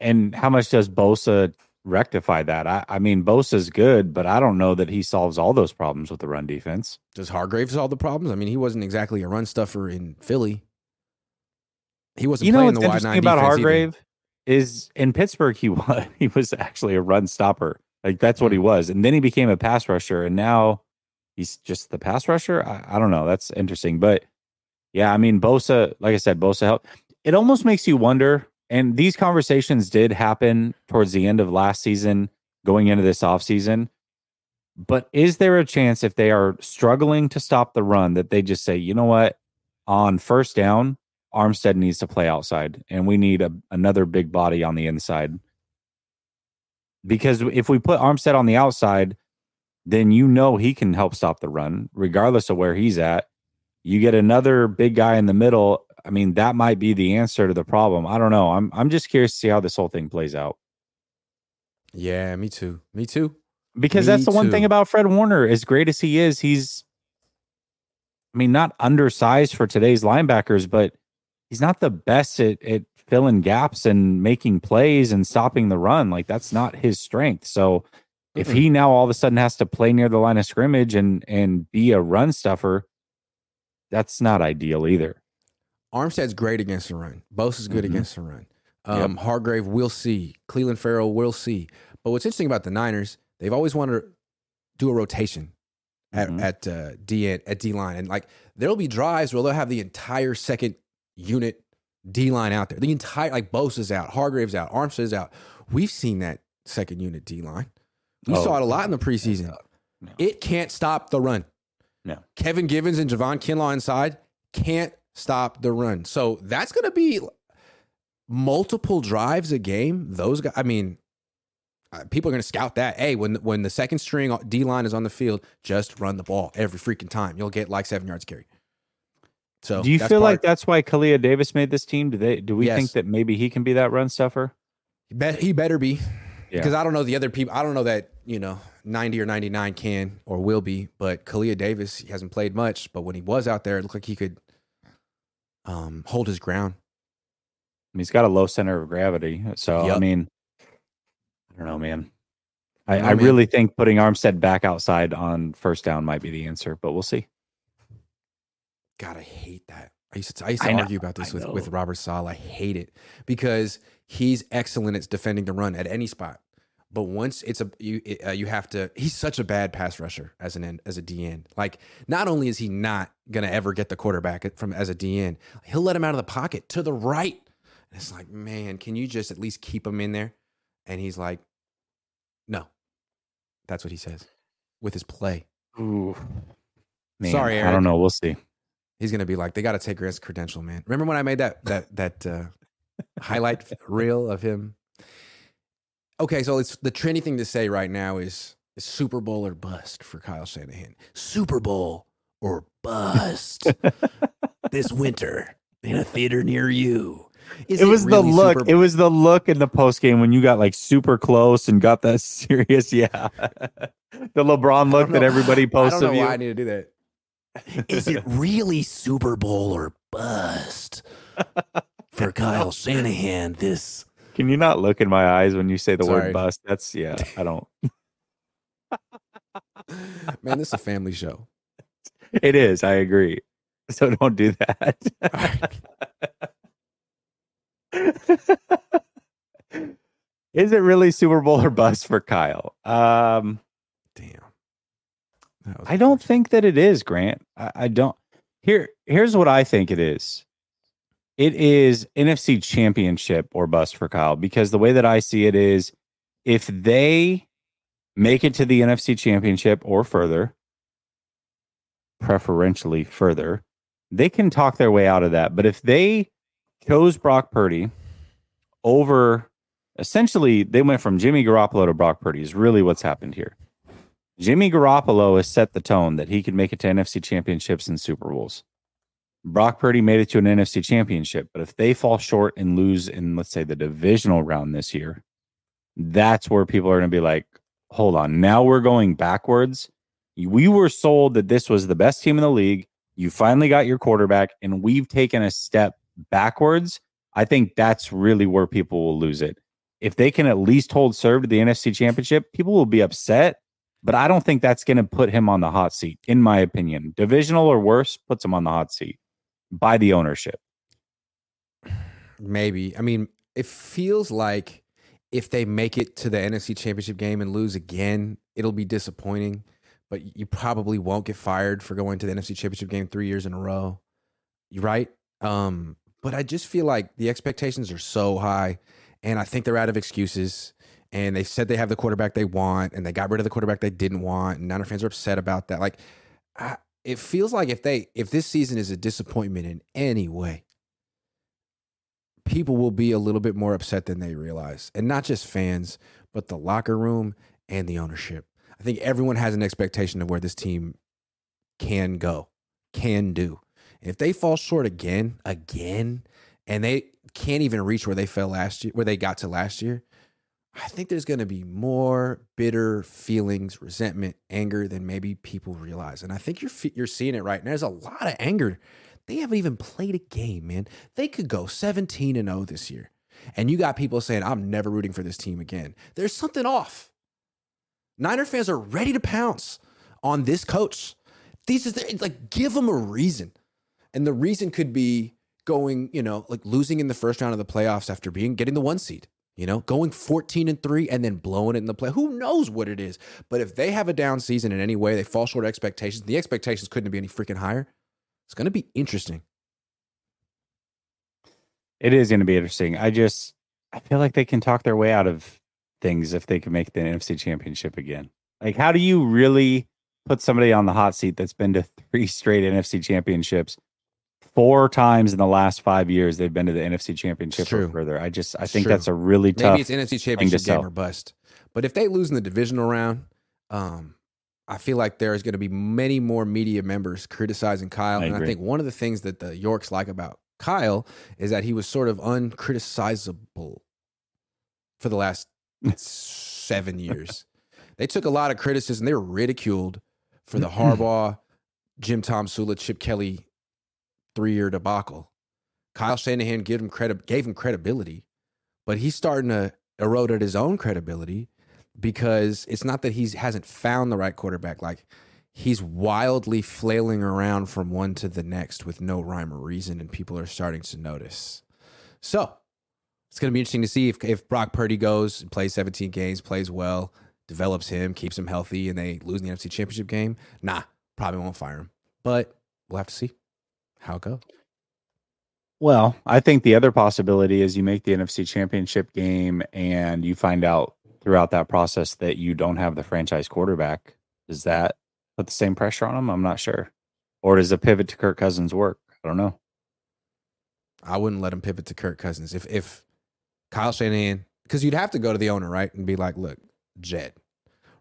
and how much does Bosa rectify that? I, I mean, Bosa's good, but I don't know that he solves all those problems with the run defense. Does Hargrave solve the problems? I mean, he wasn't exactly a run stuffer in Philly. He wasn't You know playing what's the wide interesting nine about either. Hargrave is in Pittsburgh he was he was actually a run stopper. Like that's what he mm-hmm. was. And then he became a pass rusher and now he's just the pass rusher. I, I don't know. That's interesting. But yeah, I mean Bosa, like I said, Bosa helped. It almost makes you wonder, and these conversations did happen towards the end of last season, going into this offseason. But is there a chance if they are struggling to stop the run that they just say, you know what, on first down, Armstead needs to play outside and we need a, another big body on the inside? Because if we put Armstead on the outside, then you know he can help stop the run, regardless of where he's at. You get another big guy in the middle. I mean, that might be the answer to the problem. I don't know. I'm I'm just curious to see how this whole thing plays out. Yeah, me too. Me too. Because Me that's the one thing about Fred Warner, as great as he is, he's I mean, not undersized for today's linebackers, but he's not the best at, at filling gaps and making plays and stopping the run. Like that's not his strength. So if he now all of a sudden has to play near the line of scrimmage and and be a run stuffer, that's not ideal either. Armstead's great against the run. Bose is good Mhm. against the run. Um, Hargrave, we'll see. Clelin Ferrell, we'll see. But what's interesting about the Niners, they've always wanted to do a rotation at Mhm. at uh, D at D line, and like there'll be drives where they'll have the entire second unit D line out there. The entire like Bose is out, Hargrave's out, Armstead's out. We've seen that second unit D line. We Oh, saw it a lot in the preseason. No. It can't stop the run. No. Kevin Givens and Javon Kinlaw inside can't stop the run. So that's going to be multiple drives a game. Those guys, I mean, uh, people are going to scout that. Hey, when when the second string D line is on the field, just run the ball every freaking time. You'll get like seven yards carry. So do you feel like that's why Kalia Davis made this team? Do they do we Yes. think that maybe he can be that run stuffer? he, bet, he better be Yeah. because I don't know the other people. I don't know that you know ninety or ninety nine can or will be, but Kalia Davis he hasn't played much. But when he was out there, it looked like he could um, hold his ground. He's got a low center of gravity. So I mean, I don't know, man. I, know, I man. really think putting Armstead back outside on first down might be the answer, but we'll see. God, I hate that. I used to, I used to I know, argue about this I with, know. with Robert Saleh. I hate it because he's excellent at defending the run at any spot. But once it's a you uh, you have to. He's such a bad pass rusher as an end, as a DN. Like not only is he not gonna ever get the quarterback from as a DN, he'll let him out of the pocket to the right. And it's like, man, can you just at least keep him in there? And he's like, no. That's what he says with his play. Ooh. Man, Sorry, I don't know. We'll see. He's gonna be like, they got to take Grant's credential, man. Remember when I made that that that uh, highlight reel of him? Okay, so it's the trendy thing to say right now is, is Super Bowl or bust for Kyle Shanahan. Super Bowl or bust this winter in a theater near you. Is it was the really look. Super It was the look in the post game when you got like super close and got that serious. Yeah, the LeBron look that everybody I posts don't know of you. why I need to do that. Is it really Super Bowl or bust for Kyle Shanahan this Can you not look in my eyes when you say the Sorry. word bust? That's yeah. I don't. Man, this is a family show. It is. I agree. So don't do that. is it really Super Bowl or bust for Kyle? Um, Damn. I don't think that it is, Grant. I, I don't. Here, here's what I think it is. It is NFC Championship or bust for Kyle because the way that I see it is, if they make it to the NFC Championship or further, preferentially further, they can talk their way out of that. But if they chose Brock Purdy over, essentially, they went from Jimmy Garoppolo to Brock Purdy. Is really what's happened here. Jimmy Garoppolo has set the tone that he could make it to NFC championships and Super Bowls. Brock Purdy made it to an NFC championship, but if they fall short and lose in, let's say, the divisional round this year, that's where people are going to be like, hold on, now we're going backwards. We were sold that this was the best team in the league. You finally got your quarterback, and we've taken a step backwards. I think that's really where people will lose it. If they can at least hold serve to the NFC championship, people will be upset but I don't think that's going to put him on the hot seat, in my opinion. Divisional or worse puts him on the hot seat by the ownership. Maybe. I mean, it feels like if they make it to the NFC Championship game and lose again, it'll be disappointing. But you probably won't get fired for going to the NFC Championship game three years in a row. You right? Um, but I just feel like the expectations are so high, and I think they're out of excuses. And they said they have the quarterback they want, and they got rid of the quarterback they didn't want, and Niner fans are upset about that. Like, I, it feels like if they if this season is a disappointment in any way, people will be a little bit more upset than they realize. And not just fans, but the locker room and the ownership. I think everyone has an expectation of where this team can go, can do. And if they fall short again, again, and they can't even reach where they fell last year, where they got to last year, I think there's going to be more bitter feelings, resentment, anger than maybe people realize. And I think you're you're seeing it right now. There's a lot of anger they haven't even played a game, man. They could go 17 and 0 this year. And you got people saying, I'm never rooting for this team again. There's something off. Niner fans are ready to pounce on this coach. These is the, like give them a reason. And the reason could be going, you know, like losing in the first round of the playoffs after being getting the one seed. You know, going 14 and 3 and then blowing it in the play. Who knows what it is? But if they have a down season in any way, they fall short of expectations. The expectations couldn't be any freaking higher. It's going to be interesting. It is going to be interesting. I just I feel like they can talk their way out of things if they can make the NFC Championship again. Like, how do you really put somebody on the hot seat that's been to three straight NFC Championships? Four times in the last five years, they've been to the NFC Championship or further. I just, I think that's a really tough. Maybe it's NFC Championship game or bust. But if they lose in the divisional round, um, I feel like there's going to be many more media members criticizing Kyle. I and I think one of the things that the Yorks like about Kyle is that he was sort of uncriticizable for the last seven years. They took a lot of criticism. They were ridiculed for the Harbaugh, Jim Tomsula, Chip Kelly three year debacle. Kyle Shanahan gave him credit, gave him credibility, but he's starting to erode at his own credibility because it's not that he hasn't found the right quarterback. Like he's wildly flailing around from one to the next with no rhyme or reason, and people are starting to notice. So it's going to be interesting to see if, if Brock Purdy goes, plays 17 games, plays well, develops him, keeps him healthy, and they lose in the NFC Championship game. Nah, probably won't fire him, but we'll have to see how goes. Well, I think the other possibility is you make the NFC Championship game and you find out throughout that process that you don't have the franchise quarterback, does that put the same pressure on him? I'm not sure. Or does a pivot to Kirk Cousins work? I don't know. I wouldn't let him pivot to Kirk Cousins. If if Kyle Shanahan, because you'd have to go to the owner, right? And be like, look, Jed,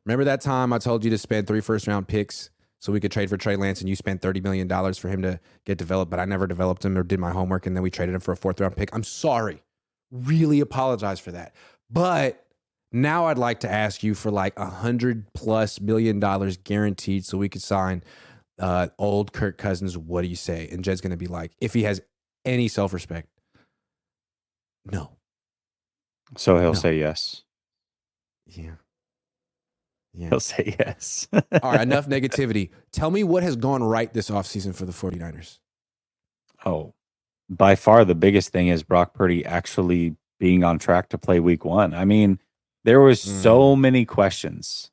remember that time I told you to spend three first round picks so we could trade for Trey Lance and you spent $30 million for him to get developed, but I never developed him or did my homework and then we traded him for a fourth round pick. I'm sorry. Really apologize for that. But now I'd like to ask you for like a hundred plus million dollars guaranteed so we could sign uh, old Kirk Cousins. What do you say? And Jed's going to be like, if he has any self respect, no. So he'll no. say yes. Yeah. Yeah. He'll say yes. All right, enough negativity. Tell me what has gone right this offseason for the 49ers. Oh, by far the biggest thing is Brock Purdy actually being on track to play week one. I mean, there was mm. so many questions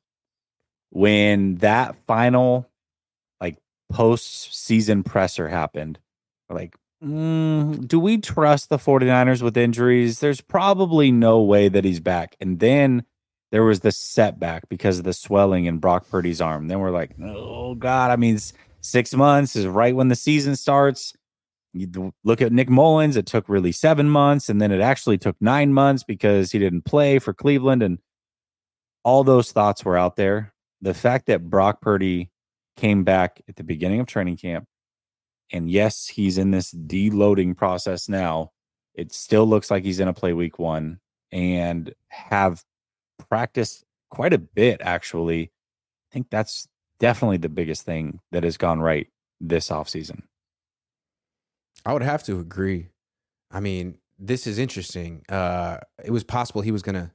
when that final like post season presser happened. Like, mm, do we trust the 49ers with injuries? There's probably no way that he's back. And then there was the setback because of the swelling in Brock Purdy's arm. Then we're like, oh God, I mean, six months is right when the season starts. You look at Nick Mullens, it took really seven months, and then it actually took nine months because he didn't play for Cleveland. And all those thoughts were out there. The fact that Brock Purdy came back at the beginning of training camp, and yes, he's in this deloading process now. It still looks like he's going to play week one and have practiced quite a bit, actually. I think that's definitely the biggest thing that has gone right this offseason. I would have to agree. I mean, this is interesting. Uh, it was possible he was going to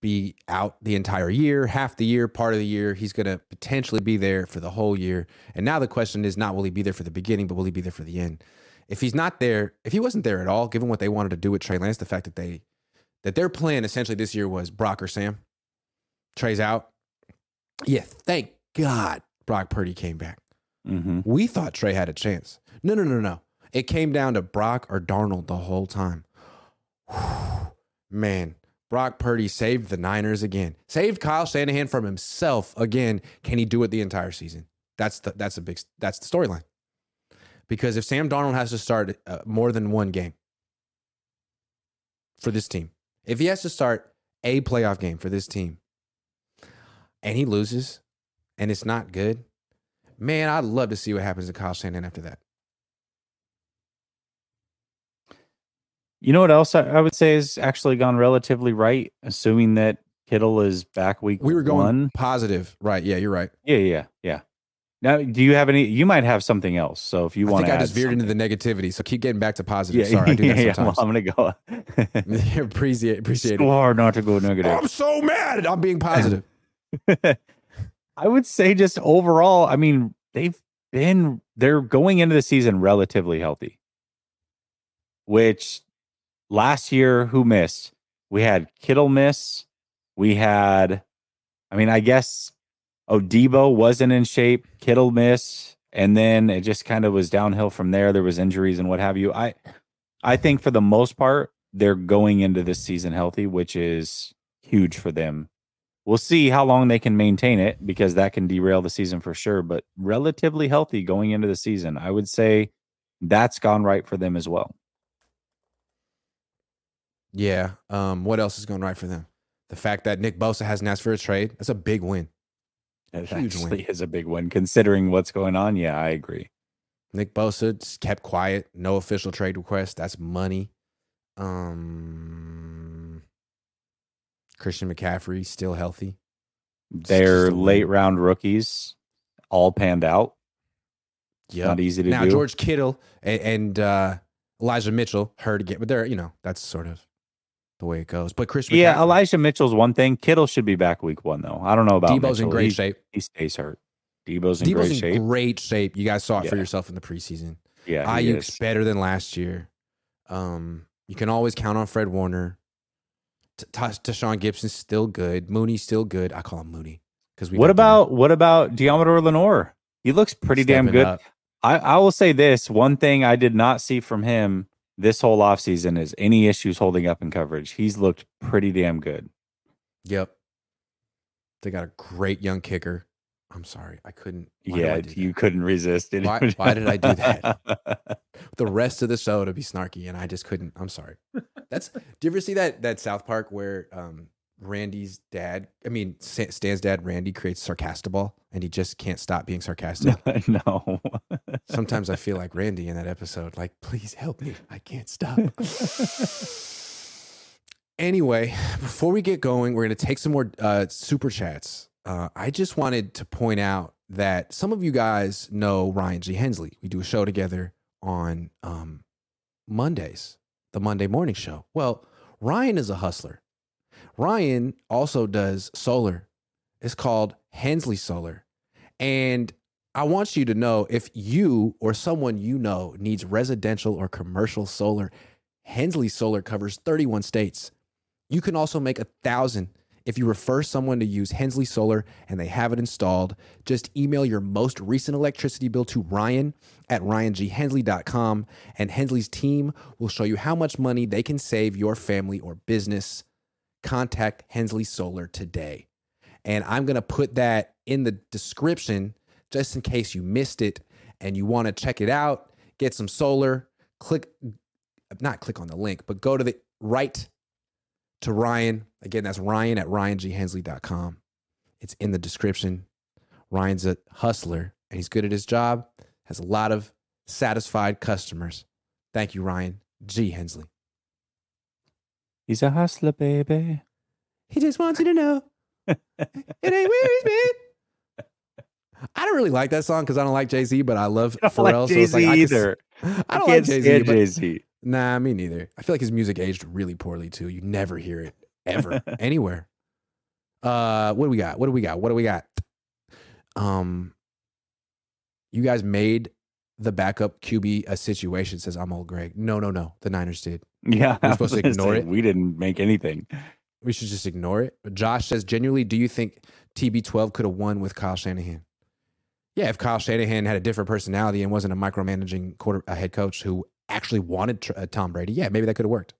be out the entire year, half the year, part of the year. He's going to potentially be there for the whole year. And now the question is not will he be there for the beginning, but will he be there for the end? If he's not there, if he wasn't there at all, given what they wanted to do with Trey Lance, the fact that they that their plan essentially this year was Brock or Sam. Trey's out. Yeah, thank God Brock Purdy came back. hmm We thought Trey had a chance. No, no, no, no. It came down to Brock or Darnold the whole time. Whew. Man, Brock Purdy saved the Niners again. Saved Kyle Shanahan from himself again. Can he do it the entire season? That's the that's a big that's the storyline. Because if Sam Darnold has to start uh, more than one game for this team, if he has to start a playoff game for this team, and he loses, and it's not good, man, I'd love to see what happens to Kyle Shanahan after that. You know what else I, I would say has actually gone relatively right, assuming that Kittle is back week We were going one. positive, right? Yeah, you're right. Yeah, yeah, yeah. Now, do you have any? You might have something else. So if you want, I think I just veered into the negativity, so keep getting back to positive. yeah, Sorry, I do that yeah. sometimes. Well, I'm gonna go. appreciate appreciate so it. hard not to go negative. I'm so mad. I'm being positive. I would say just overall, I mean, they've been they're going into the season relatively healthy. Which last year who missed? We had Kittle miss. We had I mean, I guess oh Debo wasn't in shape, Kittle miss, and then it just kind of was downhill from there. There was injuries and what have you. I I think for the most part, they're going into this season healthy, which is huge for them we'll see how long they can maintain it because that can derail the season for sure. But relatively healthy going into the season, I would say that's gone right for them as well. Yeah. Um, what else is going right for them? The fact that Nick Bosa hasn't asked for a trade. That's a big win. It Huge win. actually is a big win considering what's going on. Yeah, I agree. Nick Bosa just kept quiet. No official trade request. That's money. Um, Christian McCaffrey still healthy. Their just a win. late round rookies all panned out. Yeah. Not easy to now do. Now George Kittle and, and uh, Elijah Mitchell hurt again, but they're you know that's sort of the way it goes. But Chris, yeah, McCaffrey, Elijah Mitchell's one thing. Kittle should be back week one though. I don't know about Debo's in great he, shape. He stays hurt. Debo's in Debo's great in shape. great shape. You guys saw it for yourself in the preseason. yeah, Aiyuk's better than last year. Um, you can always count on Fred Warner. Tashaun Gipson's still good. Mooney's still good. I call him Mooney because we. What about what about Deommodore Lenoir? He looks pretty damn good. I, I will say this one thing I did not see from him this whole offseason is any issues holding up in coverage. He's looked pretty damn good. Yep. They got a great young kicker. I'm sorry, I couldn't. yeah, you couldn't resist it. Why- why did I do that? the rest of the show to be snarky, and I just couldn't. I'm sorry. That's. Do you ever see that that South Park where um Randy's dad, I mean Stan's dad, Randy creates Sarcastaball, and he just can't stop being sarcastic. no. Sometimes I feel like Randy in that episode. Like, please help me. I can't stop. anyway, before we get going, we're going to take some more uh, super chats. Uh, I just wanted to point out that some of you guys know Ryan G. Hensley. We do a show together on um, Mondays, the Monday morning show. Well, Ryan is a hustler. Ryan also does solar. It's called Hensley Solar. And I want you to know if you or someone you know needs residential or commercial solar, Hensley Solar covers 31 states. You can also make a thousand if you refer someone to use Hensley Solar and they have it installed. Just email your most recent electricity bill to Ryan at ryanghensley.com, and Hensley's team will show you how much money they can save your family or business. Contact Hensley Solar today. And I'm going to put that in the description just in case you missed it and you want to check it out, get some solar, click, not click on the link, but go to the right to Ryan. Again, that's Ryan at ryanghensley.com. It's in the description. Ryan's a hustler and he's good at his job, has a lot of satisfied customers. Thank you, Ryan G. Hensley. He's a hustler, baby. He just wants you to know it ain't where he's been. I don't really like that song because I don't like Jay Z, but I love I don't Pharrell. like so Jay it's Z like I could either. I don't can't like Jay Z, Jay Z. nah, me neither. I feel like his music aged really poorly too. You never hear it ever anywhere. Uh, what do we got? What do we got? What do we got? Um, you guys made the backup QB a situation, says I'm old Greg. No, no, no. The Niners did. Yeah, We're supposed to ignore say, it? We didn't make anything. We should just ignore it. Josh says, genuinely, do you think TB12 could have won with Kyle Shanahan? Yeah, if Kyle Shanahan had a different personality and wasn't a micromanaging quarter a head coach who actually wanted tr- uh, Tom Brady, yeah, maybe that could have worked.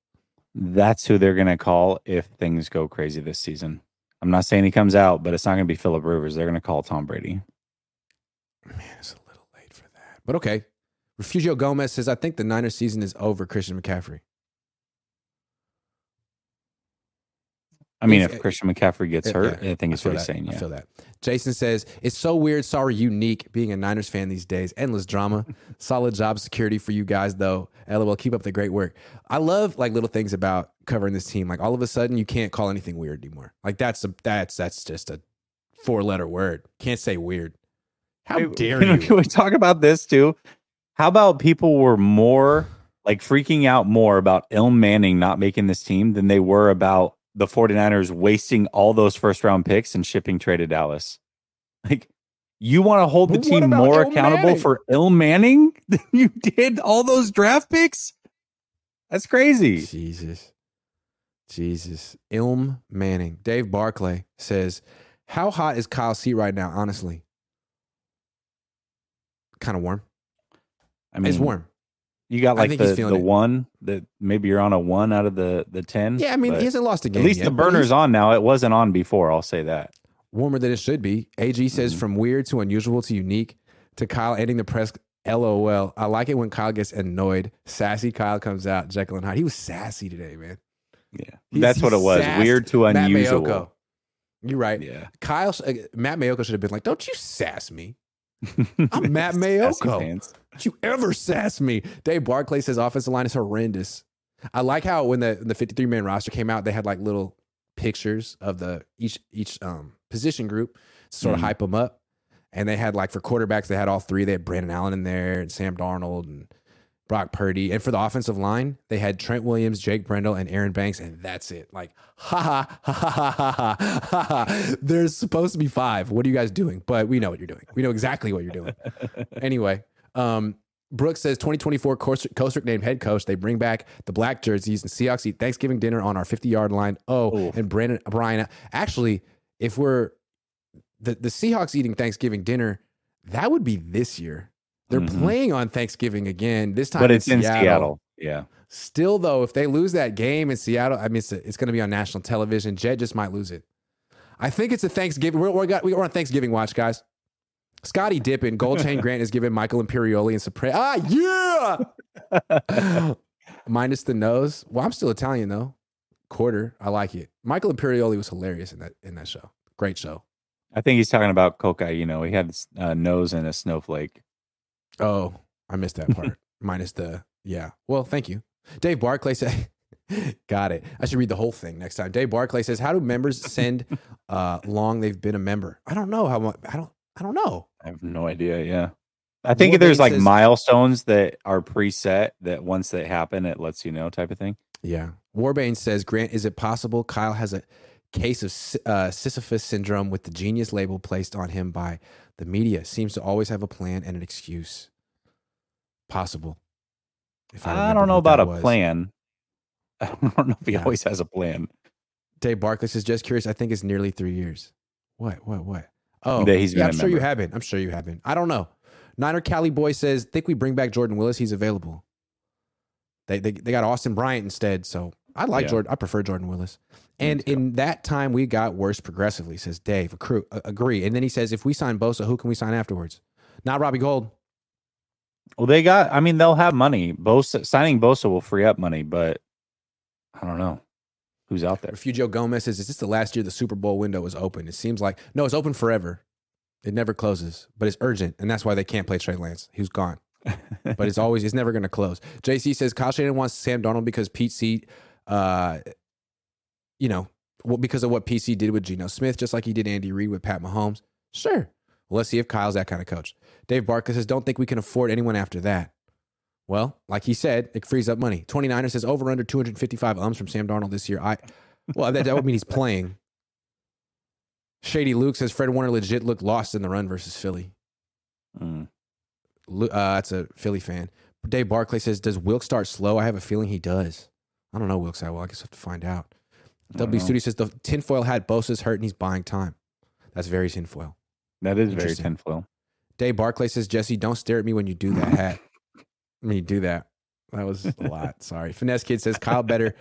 That's who they're gonna call if things go crazy this season. I'm not saying he comes out, but it's not gonna be Philip Rivers. They're gonna call Tom Brady. Man, it's a little late for that. But okay. Refugio Gomez says, I think the Niners season is over, Christian McCaffrey. I mean, If- Christian McCaffrey gets hurt, yeah, I think it's what he's saying. I feel that. Jason says, It's so weird, sorry, unique being a Niners fan these days. Endless drama. Solid job security for you guys, though. LOL, keep up the great work. I love like little things about covering this team. Like all of a sudden, you can't call anything weird anymore. Like that's a, that's that's just a four letter word. Can't say weird. How Hey, dare can we- you? Can we talk about this too? How about people were more like freaking out more about Ilm Manning not making this team than they were about the 49ers wasting all those first round picks and shipping trade to Dallas? Like, you want to hold the But team more Ilm accountable Manning? for Il Manning than you did all those draft picks? That's crazy. Jesus. Jesus. Ilm Manning. Dave Barclay says, How hot is Kyle seat right now, honestly? Kind of warm. I mean, it's warm. You got like the, the it. one that maybe you're on a one out of the the ten. Yeah, I mean, he hasn't lost a game. at least yet, the burner's on now. It wasn't on before. I'll say that. Warmer than it should be. AG says, Mhm. From weird to unusual to unique to Kyle ending the press. LOL. I like it when Kyle gets annoyed. Sassy Kyle comes out. Jekyll and Hyde. He was sassy today, man. Yeah, He's- that's what it was. Weird to unusual. You're right. Yeah, Kyle, uh, Matt Maiocco should have been like, "Don't you sass me? I'm Matt Maiocco. Don't you ever sass me?" Dave Barclay says offensive line is horrendous. I like how when the the 53 man roster came out, they had like little pictures of the each each um position group to sort of Mhm. hype them up. And they had like for quarterbacks, they had all three. They had Brandon Allen in there and Sam Darnold and Brock Purdy. And for the offensive line, they had Trent Williams, Jake Brendel, and Aaron Banks, and that's it. Like, ha ha ha ha ha ha ha. ha. There's supposed to be five. What are you guys doing? But we know what you're doing. We know exactly what you're doing. anyway, um, Brooks says 2024 Kocurek named head coach. They bring back the black jerseys and Seahawks eat Thanksgiving dinner on our 50 yard line. Oh, Ooh. and Brandon Brian. Actually, if we're the, the Seahawks eating Thanksgiving dinner, that would be this year. They're Mhm. playing on Thanksgiving again. This time, but it's in Seattle. Yeah, Still, though, if they lose that game in Seattle, I mean, it's, it's going to be on national television. Jet just might lose it. I think it's a Thanksgiving. We're, we're, got, we're on Thanksgiving watch, guys. Scotty Dippin, Gold Chain Grant is giving Michael Imperioli and Supre. Ah, yeah. Minus the nose. Well, I'm still Italian though. Quarter. I like it. Michael Imperioli was hilarious in that in that show. Great show. I think he's talking about Coca. You know, he had a nose and a snowflake. Oh, I missed that part. Minus the yeah. Well, thank you. Dave Barclay said Got it. I should read the whole thing next time. Dave Barclay says, "How do members send uh long they've been a member?" I don't know how much. I don't. I don't know. I have no idea. Yeah. I think Warbane there's like says- milestones that are preset that once they happen, it lets you know type of thing. Yeah. Warbane says, Grant, is it possible Kyle has a case of uh, Sisyphus syndrome with the genius label placed on him by the media? Seems to always have a plan and an excuse. Possible. If I, remember don't know about a was. plan. I don't know if he Yeah. always has a plan. Dave Barkley says, just curious. I think it's nearly three years. What? What? What? Oh, That he's yeah, I'm sure you haven't. I'm sure you haven't. I don't know. Niner Cali boy says, think we bring back Jordan Willis. He's available. They they, they got Austin Bryant instead. So I like Yeah. Jordan. I prefer Jordan Willis. And in that time, we got worse progressively, says Dave. Accru- agree. And then he says, if we sign Bosa, who can we sign afterwards? Not Robbie Gould. Well, they got. I mean, they'll have money. Bosa signing Bosa will free up money, but I don't know who's out there. Refugio Gomez says, is this the last year the Super Bowl window is open? It seems like, no, it's open forever. It never closes, but it's urgent. And that's why they can't play Trey Lance. He's gone. but it's always, it's never going to close. JC says, Kyle Shanahan wants Sam Darnold because Pete C, uh, you know, because of what PC did with Geno Smith, just like he did Andy Reid with Pat Mahomes. Sure. Well, let's see if Kyle's that kind of coach. Dave Barker says, don't think we can afford anyone after that. Well, like he said, it frees up money. 29er says over under 255 ums from Sam Darnold this year. I well, that, that would mean he's playing. Shady Luke says Fred Warner legit looked lost in the run versus Philly. Mm. Uh, that's a Philly fan. Dave Barclay says, "Does Wilks start slow? I have a feeling he does. I don't know Wilks that well. I guess I have to find out." I don't W. Studio says the tinfoil hat Bosa's hurt and he's buying time. That's very tinfoil. That is very tinfoil. Dave Barclay says, Jessie, don't stare at me when you do that hat. when you do that. That was a lot. Sorry. Finesse Kid says, Kyle better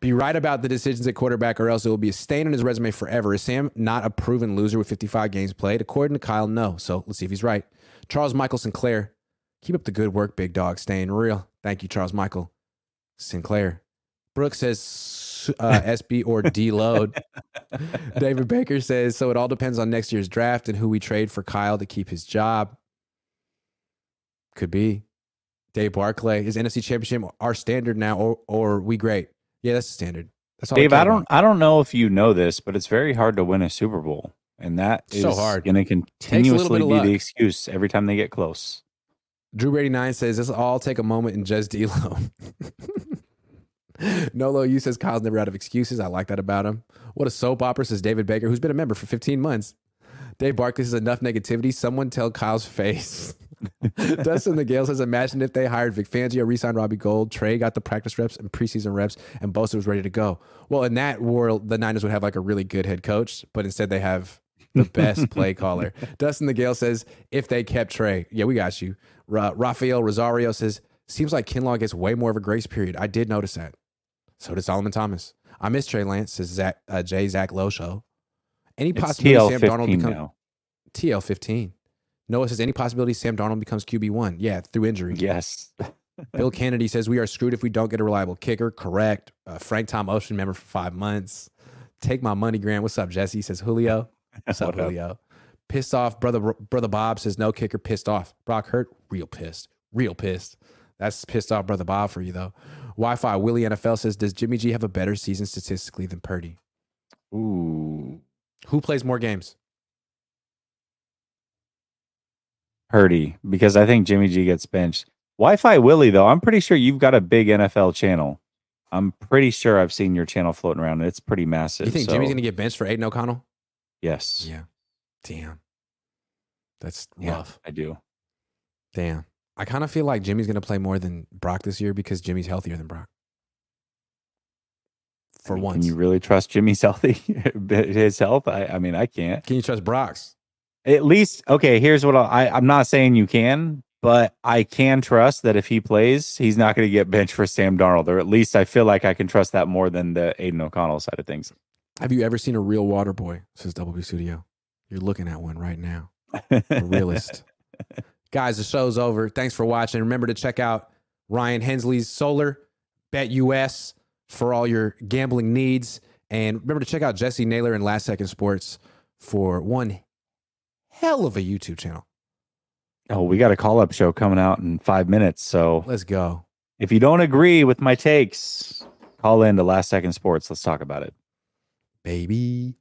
be right about the decisions at quarterback or else it will be a stain on his resume forever. Is Sam not a proven loser with 55 games played? According to Kyle, no. So let's see if he's right. Charles Michael Sinclair, keep up the good work, big dog. Staying real. Thank you, Charles Michael Sinclair. Brooks says uh, SB or deload. David Baker says, so it all depends on next year's draft and who we trade for Kyle to keep his job. Could be. Dave Barclay, is NFC Championship our standard now, or, or we great? Yeah, that's the standard. That's all Dave, I don't about. I don't know if you know this, but it's very hard to win a Super Bowl. And that is So hard. going to continuously be luck. the excuse every time they get close. Drew Brady Nine says "Let's all take a moment and just D'Lo. Nolo you says Kyle's never out of excuses. I like that about him. What a soap opera says David Baker, who's been a member for 15 months. Dave Barkley says enough negativity. Someone tell Kyle's face. Dustin the Gale says, imagine if they hired Vic Fangio, re-signed Robbie Gould, Trey got the practice reps and preseason reps, and Bosa was ready to go. Well, in that world, the Niners would have like a really good head coach, but instead they have the best play caller. Dustin the Gale says, if they kept Trey, yeah, we got you. Ra- Rafael Rosario says, seems like Kinlaw gets way more of a grace period. I did notice that. So did Solomon Thomas. I miss Trey Lance, says Zach, uh, Jay Zach Lowe show. Any It's possibility TL Sam Darnold becomes now. TL fifteen? Noah says any possibility Sam Darnold becomes QB one? Yeah, through injury. Yes. Bill Kennedy says we are screwed if we don't get a reliable kicker. Correct. Uh, Frank Tom Ocean member for five months. Take my money, Grant. What's up, Jessie? Says Julio. What's up, What up? Julio? Pissed off, brother. Brother Bob says no kicker. Pissed off. Brock Hurt. Real pissed. Real pissed. That's pissed off, brother Bob, for you though. Wi-Fi Willie NFL says does Jimmy G have a better season statistically than Purdy? Ooh. Who plays more games? Purdy, because I think Jimmy G gets benched. Wi Fi Willie, though, I'm pretty sure you've got a big NFL channel. I'm pretty sure I've seen your channel floating around. and It's pretty massive. You think so- Jimmy's gonna get benched for Aidan O'Connell? Yes. Yeah. Damn. That's Yeah, rough. I do. Damn. I kind of feel like Jimmy's going to play more than Brock this year because Jimmy's healthier than Brock. For I mean, once. Can you really trust Jimmy's healthy? His health? I, I mean, I can't. Can you trust Brock's? At least, okay, here's what I'll, I, I'm not saying you can, but I can trust that if he plays, he's not going to get benched for Sam Darnold. Or at least I feel like I can trust that more than the Aidan O'Connell side of things. Have you ever seen a real water boy? Says Double B Studio. You're looking at one right now. A realist. Guys, the show's over. Thanks for watching. Remember to check out Ryan Hensley's Solar BetUS for all your gambling needs. And remember to check out Jessie Naylor and Last Second Sports for one hell of a YouTube channel. Oh, we got a call up show coming out in five minutes. So Let's go. if you don't agree with my takes, call in to Last Second Sports. Let's talk about it. Baby.